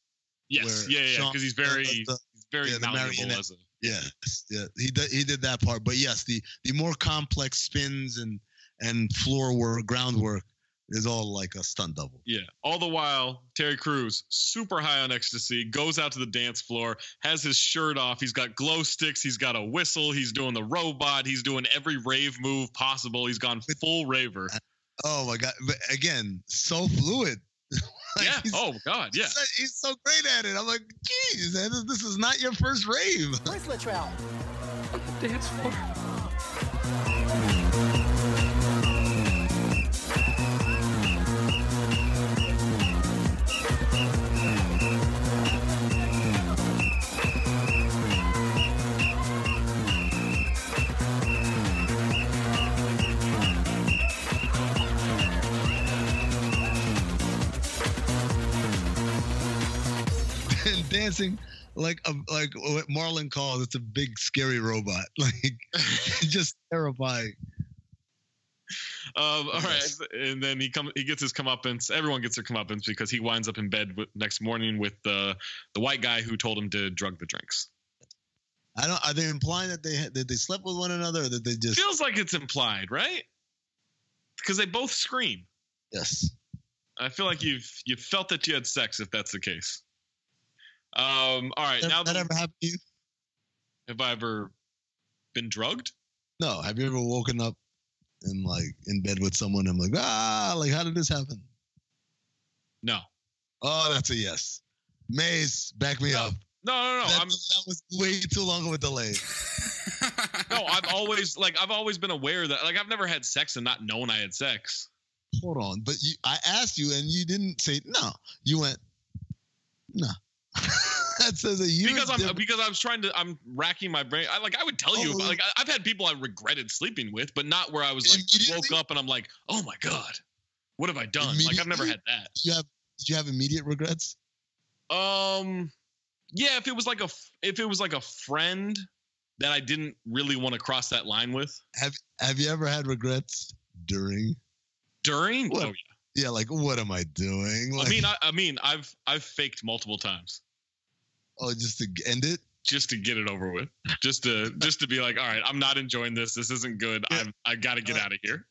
Yes, yeah, yeah, because he's very the- he's very yeah, malleable as a Yes, yeah, he did, he did that part. But yes, the the more complex spins and and floor work, groundwork is all like a stunt double. Yeah. All the while, Terry Crews, super high on ecstasy, goes out to the dance floor, has his shirt off. He's got glow sticks. He's got a whistle. He's doing the robot. He's doing every rave move possible. He's gone full raver. Oh my god! But again, so fluid. Like, yeah. Oh God. Yeah. He's so, he's so great at it. I'm like, geez, this, this is not your first rave. Where's Latrell? Dance floor. Dancing like a like what Marlon calls it's a big scary robot. Like just terrifying. Um, all right, and then he come he gets his comeuppance. Everyone gets their comeuppance because he winds up in bed with, next morning with the the white guy who told him to drug the drinks. I don't. Are they implying that they that they slept with one another, or that they just? Feels like it's implied, right? Because they both scream. Yes. I feel like you've you felt that you had sex if that's the case. Um. All right. That, now that ever happened to you? have I ever been drugged? No. Have you ever woken up and like in bed with someone? and I'm like, ah, like how did this happen? No. Oh, that's a yes. Mayes, back me up. No, no, no. That, I'm that was way too long of a delay. no. I've always like I've always been aware that like I've never had sex and not known I had sex. Hold on, but you, I asked you and you didn't say no. You went no. that says a huge because I'm difference. because I was trying to I'm racking my brain. I like I would tell you Oh. about, like I, I've had people I regretted sleeping with, but not where I was like woke up and I'm like, oh my god, what have I done? Like I've never had that. you have did you have immediate regrets? Um, yeah, if it was like a if it was like a friend that I didn't really want to cross that line with Have Have you ever had regrets during? during. What? Oh yeah. Yeah, like what am I doing? Like, I mean, I, I mean, I've I've faked multiple times oh, just to end it. just to get it over with, just to just to be like, all right, I'm not enjoying this. This isn't good. I'm I got to get uh, out of here.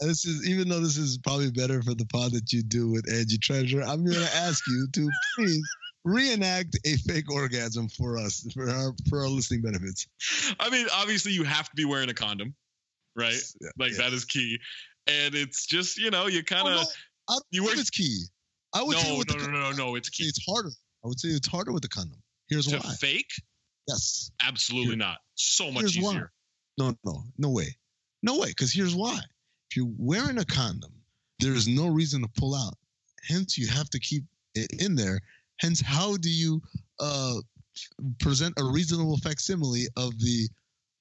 This is even though this is probably better for the pod that you do with Angie Treasure. I'm going to ask you to please reenact a fake orgasm for us for our for our listening benefits. I mean, obviously, you have to be wearing a condom, right? Yeah, like that is key. And it's just you know you kind of Oh, no, you it's key. I would say no with no the no no no it's key it's harder. I would say it's harder with the condom. Here's to why. fake. Yes. Absolutely not. So much Here's why. easier. No, no, no way. No way. Because here's why. If you're wearing a condom, there is no reason to pull out. Hence, you have to keep it in there. Hence, how do you uh, present a reasonable facsimile of the,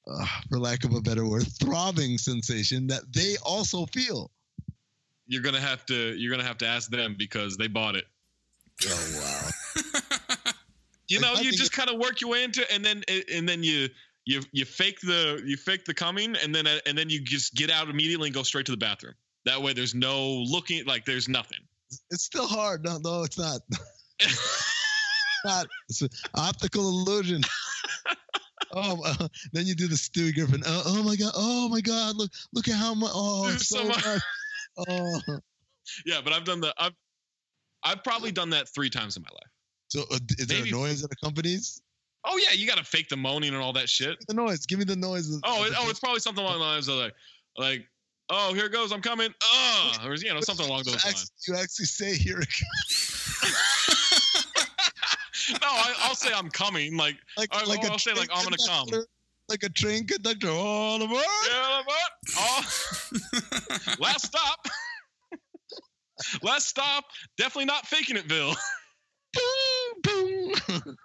uh, for lack of a better word, throbbing sensation that they also feel? You're gonna have to you're gonna have to ask them because they bought it. Oh wow. You know, you just kind of work your way into it, and then and then you you you fake the you fake the coming, and then and then you just get out immediately and go straight to the bathroom. That way, there's no looking like there's nothing. It's still hard. No, no, it's not. not. It's an optical illusion. Oh, uh, then you do the Stewie Griffin. Oh, oh my god! Oh my god! Look, look at how much. Oh, There's so so much- much. Oh, Yeah, but I've done the I've I've probably done that three times in my life. so uh, is there Maybe- a noise that accompanies Oh yeah, you got to fake the moaning and all that shit. the noise? Give me the noise. of- Oh, of it, the- oh, it's probably something along the lines of like, like, oh, here it goes, I'm coming. Oh, or you know, something along those you lines. actually, you actually say here. it No, I, I'll say I'm coming. Like, Like, I'll, like a I'll say like I'm gonna come. Like a train conductor. All aboard. Yeah, but oh, last stop. last stop. Definitely not faking it, Bill. Boom, boom.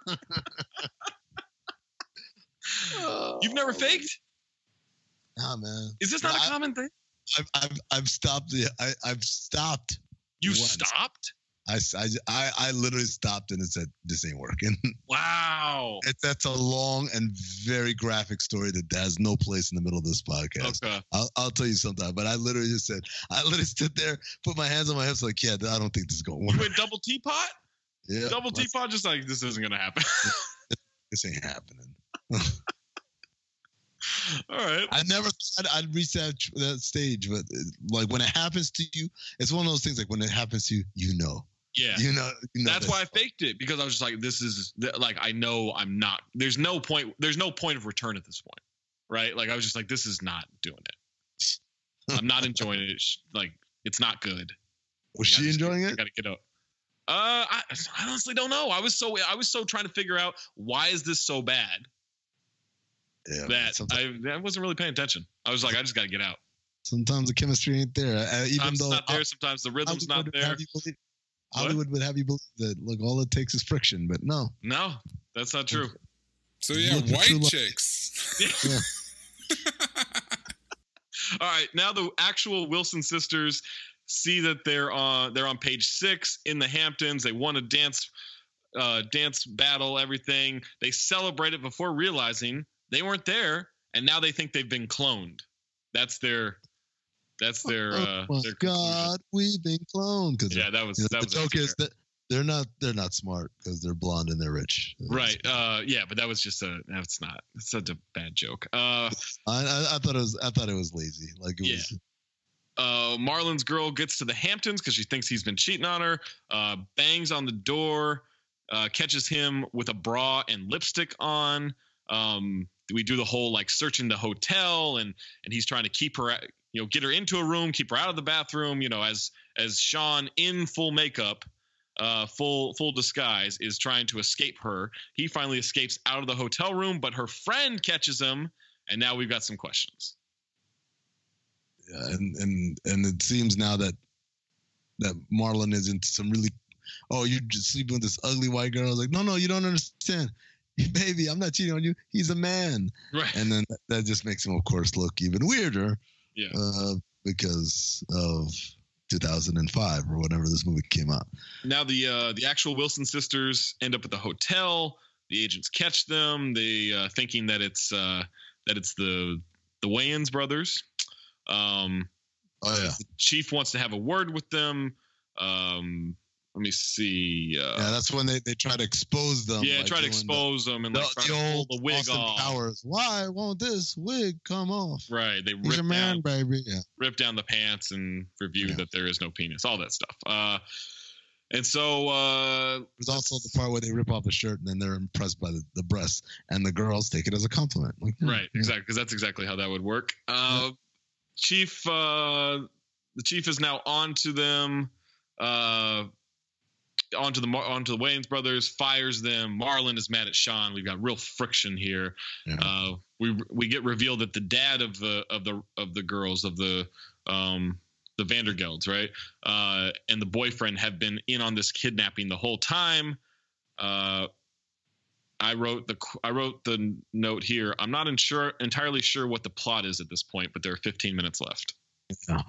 You've never oh, faked? Nah, man. Is this not a common thing? I've, I've, I've stopped. The, I, I've stopped. You once. stopped? I, I, I, literally stopped and it said, this ain't working. Wow. it, that's a long and very graphic story that has no place in the middle of this podcast. Okay. I'll, I'll tell you sometime. But I literally just said, I literally stood there, put my hands on my hips, like, yeah, I don't think this is going to You work. went double teapot? Yeah. double teapot? Just like, this isn't going to happen. this ain't happening. All right. I never thought I'd reach that that stage, but uh, like when it happens to you, it's one of those things. Like when it happens to you, you know. Yeah. You know. You know That's why I faked it because I was just like, this is like I know I'm not. There's no point. There's no point of return at this point, right? Like I was just like, this is not doing it. I'm not enjoying it. Like it's not good. Was I she gotta- enjoying I it? got to get up. Uh, I, I honestly don't know. I was so I was so trying to figure out why is this so bad Yeah. that I, I wasn't really paying attention. I was like, I just got to get out. Sometimes the chemistry ain't there. Uh, even Sometimes though it's not there. Sometimes the rhythm's not there. believe- What? Hollywood would have you believe that look, all it takes is friction, but no. No, that's not true. So yeah, Look white chicks. Yeah. All right, now the actual Wilson sisters see that they're on they're on page six in the Hamptons. They won a dance uh, dance battle, everything. They celebrate it before realizing they weren't there, and now they think they've been cloned. That's their that's their uh, oh my their God, we've been cloned. Because Yeah, that was- you know, that the was joke is that they're not they're not smart because they're blonde and they're rich. right. Uh, yeah, but that was just a that's not it's such a bad joke. Uh, I, I, I thought it was I thought it was lazy. Like it Yeah. was. uh, Marlon's girl gets to the Hamptons because she thinks he's been cheating on her. Uh, bangs on the door, uh, catches him with a bra and lipstick on. Um, we do the whole like searching the hotel, and and he's trying to keep her, you know, get her into a room, keep her out of the bathroom. You know, as as Shawn in full makeup. Uh, full full disguise is trying to escape her. He finally escapes out of the hotel room, but her friend catches him, and now we've got some questions. Yeah, and and and it seems now that that Marlon is into some really. Oh, you're just sleeping with this ugly white girl. I was like, no, no, you don't understand, baby. I'm not cheating on you. He's a man. Right. And then that just makes him, of course, look even weirder. Yeah. Uh, because of 2005 or whenever this movie came out. now the uh, the actual Wilson sisters end up at the hotel. The agents catch them. They uh, thinking that it's uh, that it's the the Wayans brothers. Um, oh yeah. The chief wants to have a word with them. Um, let me see. Uh, Yeah, that's when they, they try to expose them. yeah, by try to doing the- expose them and like the, try the old the wig Austin off. Powers. Why won't this wig come off? Right. They He's rip a man, down, baby. Yeah. rip down the pants and review that there is no penis. All that stuff. Uh, and so uh, There's also the part where they rip off the shirt and then they're impressed by the, the breasts, and the girls take it as a compliment. Like, hmm, Right, exactly, because that's exactly how that would work. Uh, Chief, uh, the chief is now on to them, uh, onto the onto the Wayans brothers, fires them. Marlon is mad at Shawn. We've got real friction here. Uh, we we get revealed that the dad of the of the of the girls of the um, the Vandergelds, right, uh, and the boyfriend have been in on this kidnapping the whole time. Uh, I wrote the I wrote the note here. I'm not insure, entirely sure what the plot is at this point, but there are 15 minutes left. Yeah.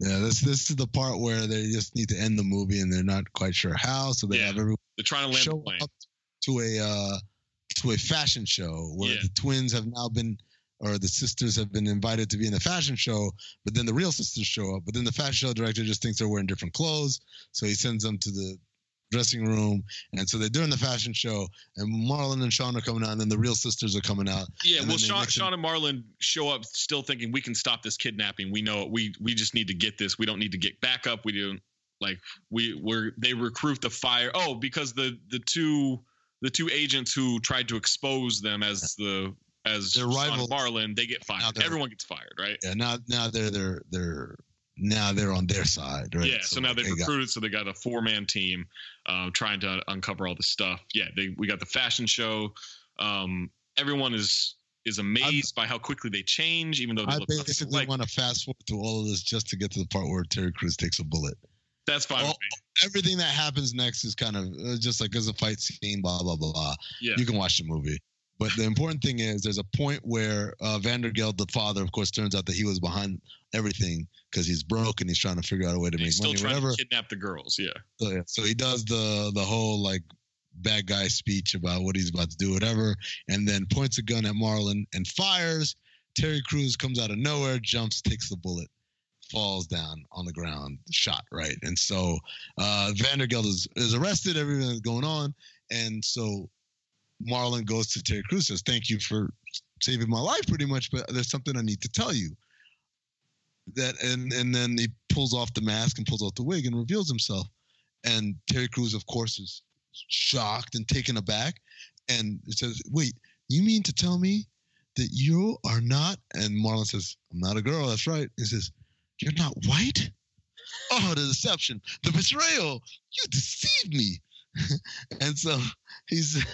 Yeah, this this is the part where they just need to end the movie and they're not quite sure how, so they have everyone They're trying to land the show plane. up to a uh, to a fashion show where Yeah. the twins have now been or the sisters have been invited to be in the fashion show, but then the real sisters show up. But then the fashion show director just thinks they're wearing different clothes, so he sends them to the dressing room, and so they're doing the fashion show, and Marlon and Shawn are coming out, and then the real sisters are coming out. Yeah, well, Shawn, Shawn and Marlon show up still thinking we can stop this kidnapping. We know it. We we just need to get this. We don't need to get backup. We don't like we we're they recruit the fire. Oh, because the the two the two agents who tried to expose them as the as Their and Marlon, they get fired. Everyone gets fired, right? Yeah, now now they're they're they're now they're on their side, right? Yeah, so, now like, they've they got- recruited, so they got a four man team uh, trying to uncover all this stuff. Yeah, they we got the fashion show. Um, everyone is is amazed by how quickly they change, even though they I look basically want to fast forward to all of this just to get to the part where Terry Crews takes a bullet. That's fine. All- with me. everything that happens next is kind of uh, just like there's a fight scene, blah blah blah blah. Yeah. You can watch the movie. But the important thing is there's a point where uh, Vandergeld, the father, of course, turns out that he was behind everything because he's broke and he's trying to figure out a way to He's make still money, trying whatever. to kidnap the girls. Yeah. So, yeah, so he does the the whole like bad guy speech about what he's about to do, whatever, and then points a gun at Marlon and fires. Terry Crews comes out of nowhere, jumps, takes the bullet, falls down on the ground, shot right. And so uh, Vandergeld is is arrested. Everything is going on, and so Marlon goes to Terry Crews says, "Thank you for saving my life, pretty much, but there's something I need to tell you." That and and then he pulls off the mask and pulls off the wig and reveals himself. And Terry Crews, of course, is shocked and taken aback, and says, "Wait, you mean to tell me that you are not?" And Marlon says, "I'm not a girl. That's right." He says, "You're not white." Oh, the deception, the betrayal! You deceived me. and so he's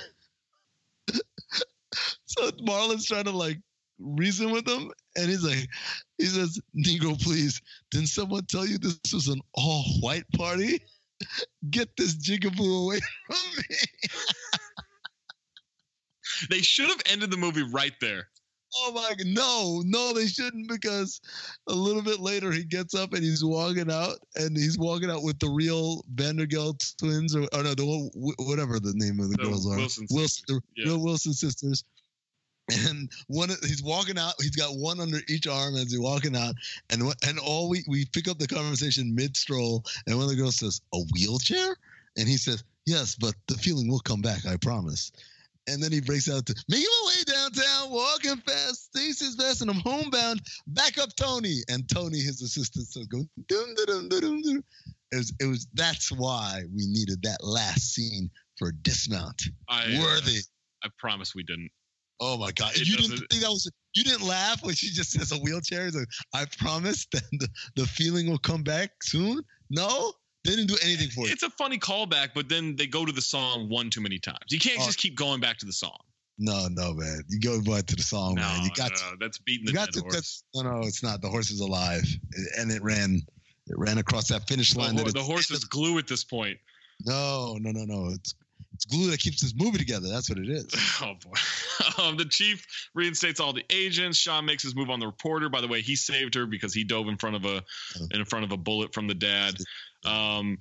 so Marlon's trying to like reason with him, and he's like, he says, "Negro, please, didn't someone tell you this was an all-white party? Get this jigaboo away from me." They should have ended the movie right there. Oh my god, no, no, they shouldn't because a little bit later he gets up and he's walking out and he's walking out with the real Vandergeld twins or, or no, the whatever the name of the, The girls are, Wilson Wilson, the yeah. real Wilson sisters. And one, of- he's walking out. He's got one under each arm as he's walking out, and what- and all we we pick up the conversation mid stroll, and one of the girls says, "A wheelchair," and he says, "Yes, but the feeling will come back, I promise." And then he breaks out to making my way downtown, walking fast, Stacy's fast, and I'm homebound. Back up, Tony. And Tony, his assistant, starts going dum dum dum dum. It was, it was that's why we needed that last scene for dismount. I, uh, Worthy. I promise we didn't. Oh my god! It you didn't doesn't- think that was you didn't laugh when she just says a wheelchair. Like, I promise that the, the feeling will come back soon. No, they didn't do anything for it. It's a funny callback, but then they go to the song one too many times. You can't Oh. just keep going back to the song. No, no, man. You go back to the song, man. You got to. no, that's beating You the got dead to. horse. That's, no, no, it's not. The horse is alive, and it ran. It ran across that finish line. hor- that the horse is glue at this point. No, no, no, no. It's it's glue that keeps this movie together. That's what it is. Oh boy. um, the chief reinstates all the agents. Shawn makes his move on the reporter. By the way, he saved her because he dove in front of a in front of a bullet from the dad. Um,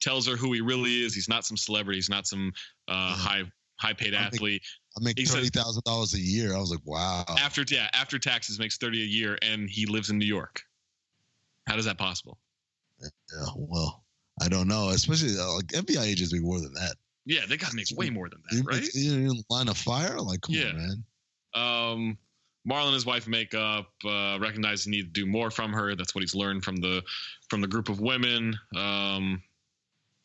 tells her who he really is. He's not some celebrity. He's not some uh, high high paid athlete. I make He thirty thousand dollars a year. I was like, wow. After yeah, after taxes makes thirty a year, and he lives in New York. How is that possible? Yeah, well, I don't know. Especially uh, like FBI agents make more than that. Yeah, they gotta make way more than that, right? You're in line of fire. Like, come Yeah. on, man. Um, Marlon and his wife make up, uh, recognize the need to do more from her. That's what he's learned from the from the group of women. Um,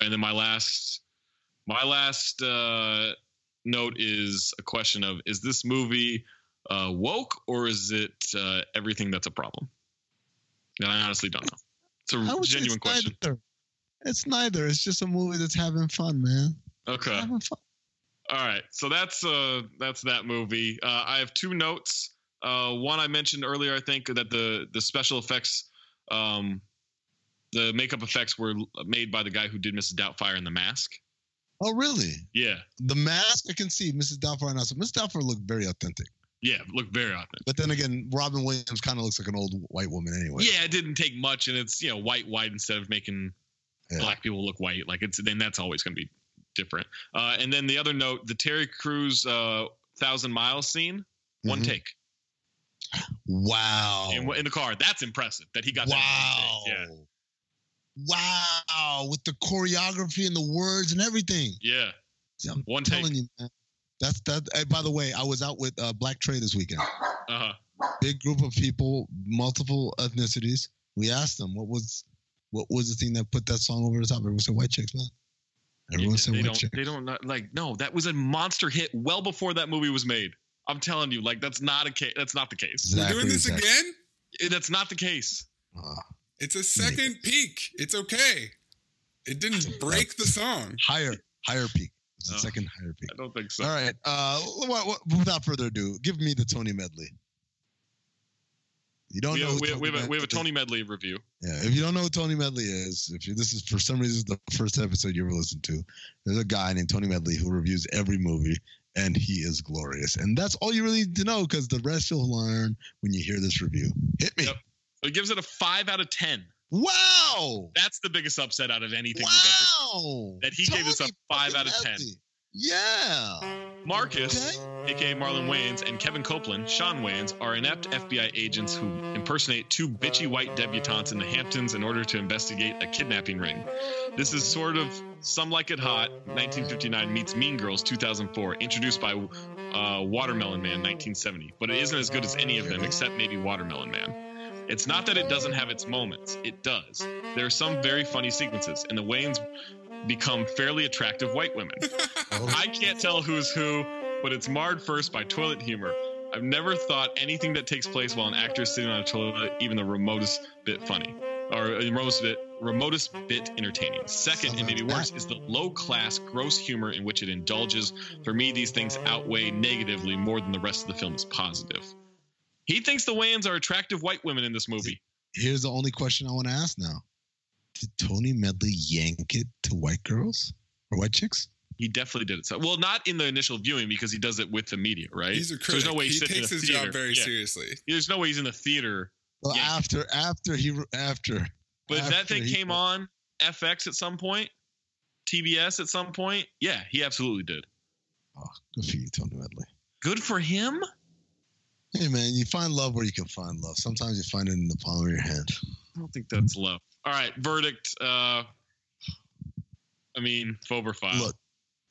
and then my last my last uh, note is a question of: Is this movie uh, woke or is it uh, everything that's a problem? And I honestly don't know. It's a genuine it's question. Neither. It's neither. It's just a movie that's having fun, man. Okay. Having fun. All right, so that's uh that's that movie. Uh, I have two notes. Uh, one I mentioned earlier, I think that the the special effects, um, the makeup effects were made by the guy who did Mrs. Doubtfire in The Mask. Oh, really? Yeah, The mask, I can see Mrs. Doubtfire and also Mrs. Doubtfire looked very authentic. yeah, looked very authentic. But then again, Robin Williams kind of looks like an old white woman anyway. Yeah, it didn't take much, and it's you know white white instead of making Yeah. black people look white. Like it's then that's always going to be different. Uh, and then the other note, the Terry Crews uh, thousand miles scene, one Mhm. take Wow. in, in the car. That's impressive that he got that. Wow. take. Yeah. Wow. With the choreography and the words and everything. Yeah. I'm One telling take. you, man. That's that. Hey, by the way, I was out with uh, Black Trey this weekend. Uh-huh. Big group of people, multiple ethnicities. We asked them what was what was the thing that put that song over the top. Everyone said white chicks, man. Everyone said they white don't. chicks. They don't not, like. No, that was a monster hit well before that movie was made. I'm telling you, like that's not a case. That's not the case. Exactly, We're doing this exactly. again? Eh, That's not the case. Uh, It's a second peak. It's okay. It didn't break the song. higher, higher peak. It's the Oh. second higher peak. I don't think so. All right. Uh, what, what, without further ado, give me the Tony medley. You don't we, know have, who we, have, have a, Medley we have a? Tony Medley review. Yeah, if you don't know who Tony Medley is, if you, this is for some reason the first episode you ever listened to, there's a guy named Tony Medley who reviews every movie, and he is glorious. And that's all you really need to know because the rest you'll learn when you hear this review. Hit me. Yep. He gives it a five out of ten. Wow. That's the biggest upset out of anything we've ever. Wow. That he gave us a five out of 10. Medley. Yeah. Marcus, aka Marlon Wayans, and Kevin Copeland, Shawn Wayans, are inept FBI agents who impersonate two bitchy white debutantes in the Hamptons in order to investigate a kidnapping ring. This is sort of Some Like It Hot, 1959 meets Mean Girls, 2004, introduced by uh, Watermelon Man, 1970, but it isn't as good as any of them except maybe Watermelon Man. It's not that it doesn't have its moments, it does. There are some very funny sequences, and the Wayans become fairly attractive white women. I can't tell who's who, but it's marred first by toilet humor. I've never thought anything that takes place while an actor is sitting on a toilet even the remotest bit funny or the remotest bit remotest bit entertaining. Second, and maybe worse, is the low class, gross humor in which it indulges. For me, these things outweigh negatively more than the rest of the film is positive. He thinks the Wayans are attractive white women in this movie. Here's the only question I want to ask now: Did Tony Medley yank it to white girls or white chicks? He definitely did it. So, well, not in the initial viewing because he does it with the media, right? He's a So there's no critic. way he's He takes in a his job very Yeah. seriously. There's no way he's in the theater. Well, yanking. after after he after. But if that thing he- came on FX at some point, TBS at some point, yeah, he absolutely did. Oh, Good for you, Tony Medley. Good for him. Hey man, you find love where you can find love. Sometimes you find it in the palm of your hand. I don't think that's love. All right, verdict. Uh, I mean, Fober file. Look,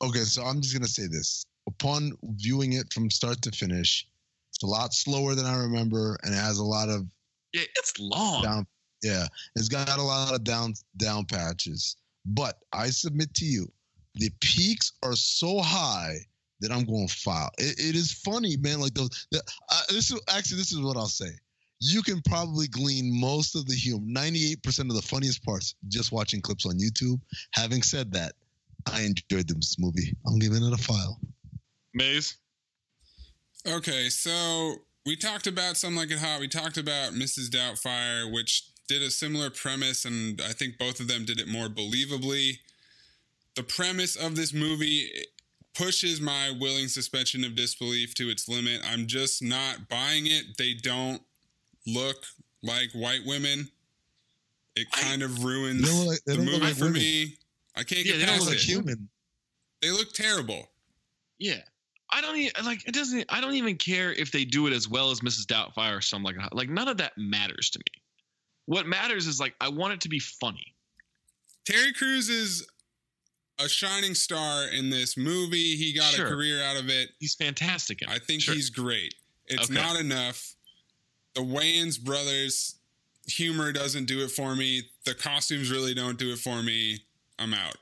okay, so I'm just gonna say this. Upon viewing it from start to finish, it's a lot slower than I remember, and it has a lot of yeah, it's long. down. Yeah, it's got a lot of down down patches. But I submit to you, the peaks are so high that I'm going to phile. It, it is funny, man. Like those. The, uh, this is actually this is what I'll say. You can probably glean most of the humor, 98% of the funniest parts, just watching clips on YouTube. Having said that, I enjoyed this movie. I'm giving it a phile. Mayes. Okay, so we talked about Some Like It Hot. We talked about Mrs. Doubtfire, which did a similar premise, and I think both of them did it more believably. The premise of this movie pushes my willing suspension of disbelief to its limit. I'm just not buying it. They don't look like white women. It kind of ruins They look like- they the movie like for women. me. I can't Yeah, get they don't past look it. like Human. They look terrible. Yeah. I don't even like it doesn't I don't even care if they do it as well as Mrs. Doubtfire or something like that. Like none of that matters to me. What matters is like I want it to be funny. Terry Crews is a shining star in this movie. He got Sure. a career out of it. He's fantastic in it. I think Sure. he's great. It's Okay. not enough. The Wayans brothers humor doesn't do it for me. The costumes really don't do it for me. I'm out.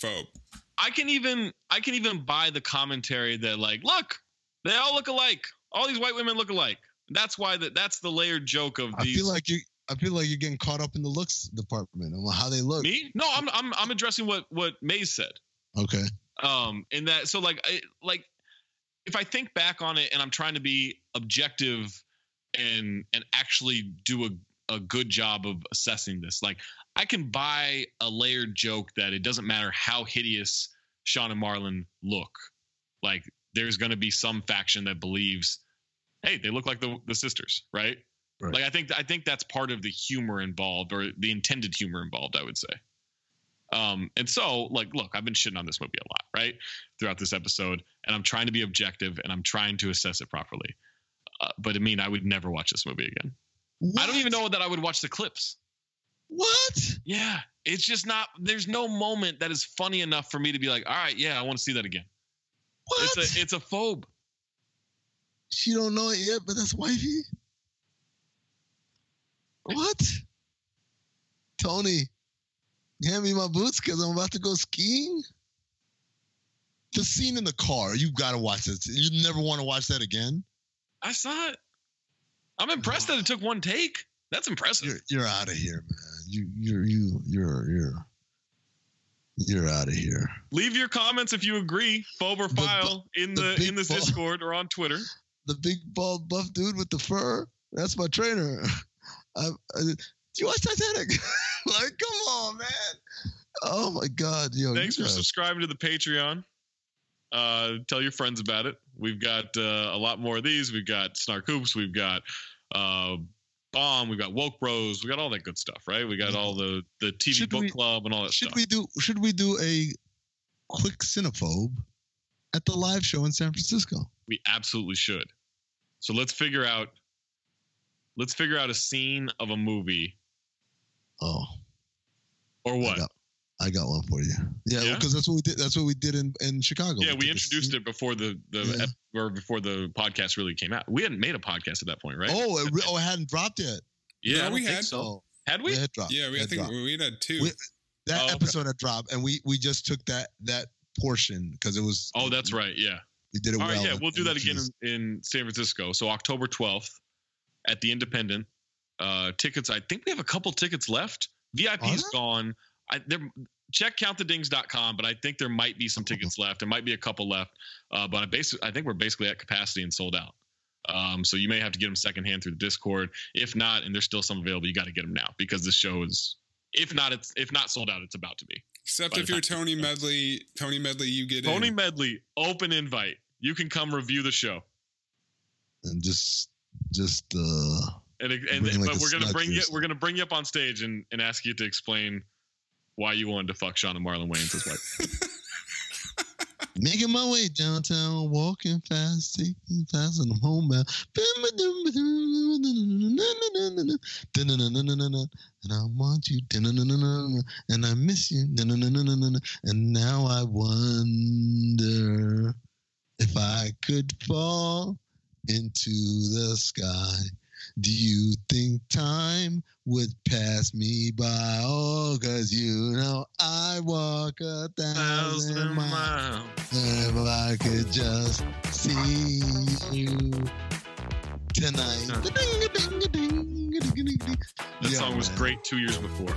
Phobe. I can even I can even buy the commentary that like, look, they all look alike. All these white women look alike. That's why that that's the layered joke of I feel like you. I feel like you're getting caught up in the looks department and how they look. me? No, I'm I'm I'm addressing what what Mayes said. Okay. um in that so like I, like if i think back on it and i'm trying to be objective and and actually do a, a good job of assessing this like i can buy a layered joke that it doesn't matter how hideous shawn and marlon look like there's going to be some faction that believes hey they look like the, the sisters right? Right. like i think i think that's part of the humor involved or the intended humor involved i would say um, and so, like, look, I've been shitting on this movie a lot, right, throughout this episode, and I'm trying to be objective and I'm trying to assess it properly. Uh, but I mean, I would never watch this movie again. I don't even know that I would watch the clips. What? Yeah, it's just not. There's no moment that is funny enough for me to be like, all right, yeah, I want to see that again. What? It's a it's a phobe. She don't know it yet, but that's wifey. What? Tony, hand me my boots because I'm about to go skiing. The scene in the car, you've gotta watch this. You never want to watch that again. I saw it. I'm impressed that it took one take. That's impressive. You're you're out of here, man. You you're you you're you're you're out of here. Leave your comments if you agree, phobe or The phile in the the, in this Discord or on Twitter. The big bald buff dude with the fur. That's my trainer. I, I, do you watch Titanic? like, come on, man. Oh my God, yo. Thanks for guys- subscribing to the Patreon. Uh, tell your friends about it. We've got uh, a lot more of these. We've got Snark Hoops. We've got uh, Bomb. We've got Woke Bros. We got all that good stuff, right? We got all the the TV Should book we- club and all that Should stuff. we do? Should we do a quick cinephobe? at the live show in San Francisco. We absolutely should. So let's figure out. Let's figure out a scene of a movie. Oh. Or what? I got, I got one for you. Yeah, Yeah? because that's what we did. That's what we did in, in Chicago. yeah, we took a introduced it before the the Yeah. ep- or before the podcast really came out. We hadn't made a podcast at that point, right? Oh, it, oh, it hadn't dropped yet. yeah, Yeah, we had. so. Had we? Had dropped. Yeah, we I think dropped. we had two. We- that Oh, okay. episode had dropped, and we we just took that that portion because it was. Oh, that's right. Yeah. We did it All well. right, yeah, and- we'll do that again in, in San Francisco. So October 12th at the Independent. Uh, tickets, I think we have a couple tickets left. VIP's there? gone. I, there, check countthedings.com, but I think there might be some tickets left. There might be a couple left. Uh, but I, basically, I think we're basically at capacity and sold out. Um, so you may have to get them secondhand through the Discord. If not, and there's still some available, you got to get them now because this show is, if not, it's if not sold out, it's about to be. Except if you're Tony Medley, Tony Medley, you get in. Tony in. Medley, open invite. You can come review the show. and just just uh And, and Bring, like, but we're gonna bring you we're gonna bring you up on stage and, and ask you to explain why you wanted to fuck Shawn and Marlon Wayans as wife. making my way downtown, walking fast, taking fast, and I'm homebound. And I want you, and I miss you, and now I wonder if I could fall into the sky. Do you think time would pass me by? Oh, cause you know I walk a thousand miles. If I could just see you tonight. That song was great two years before.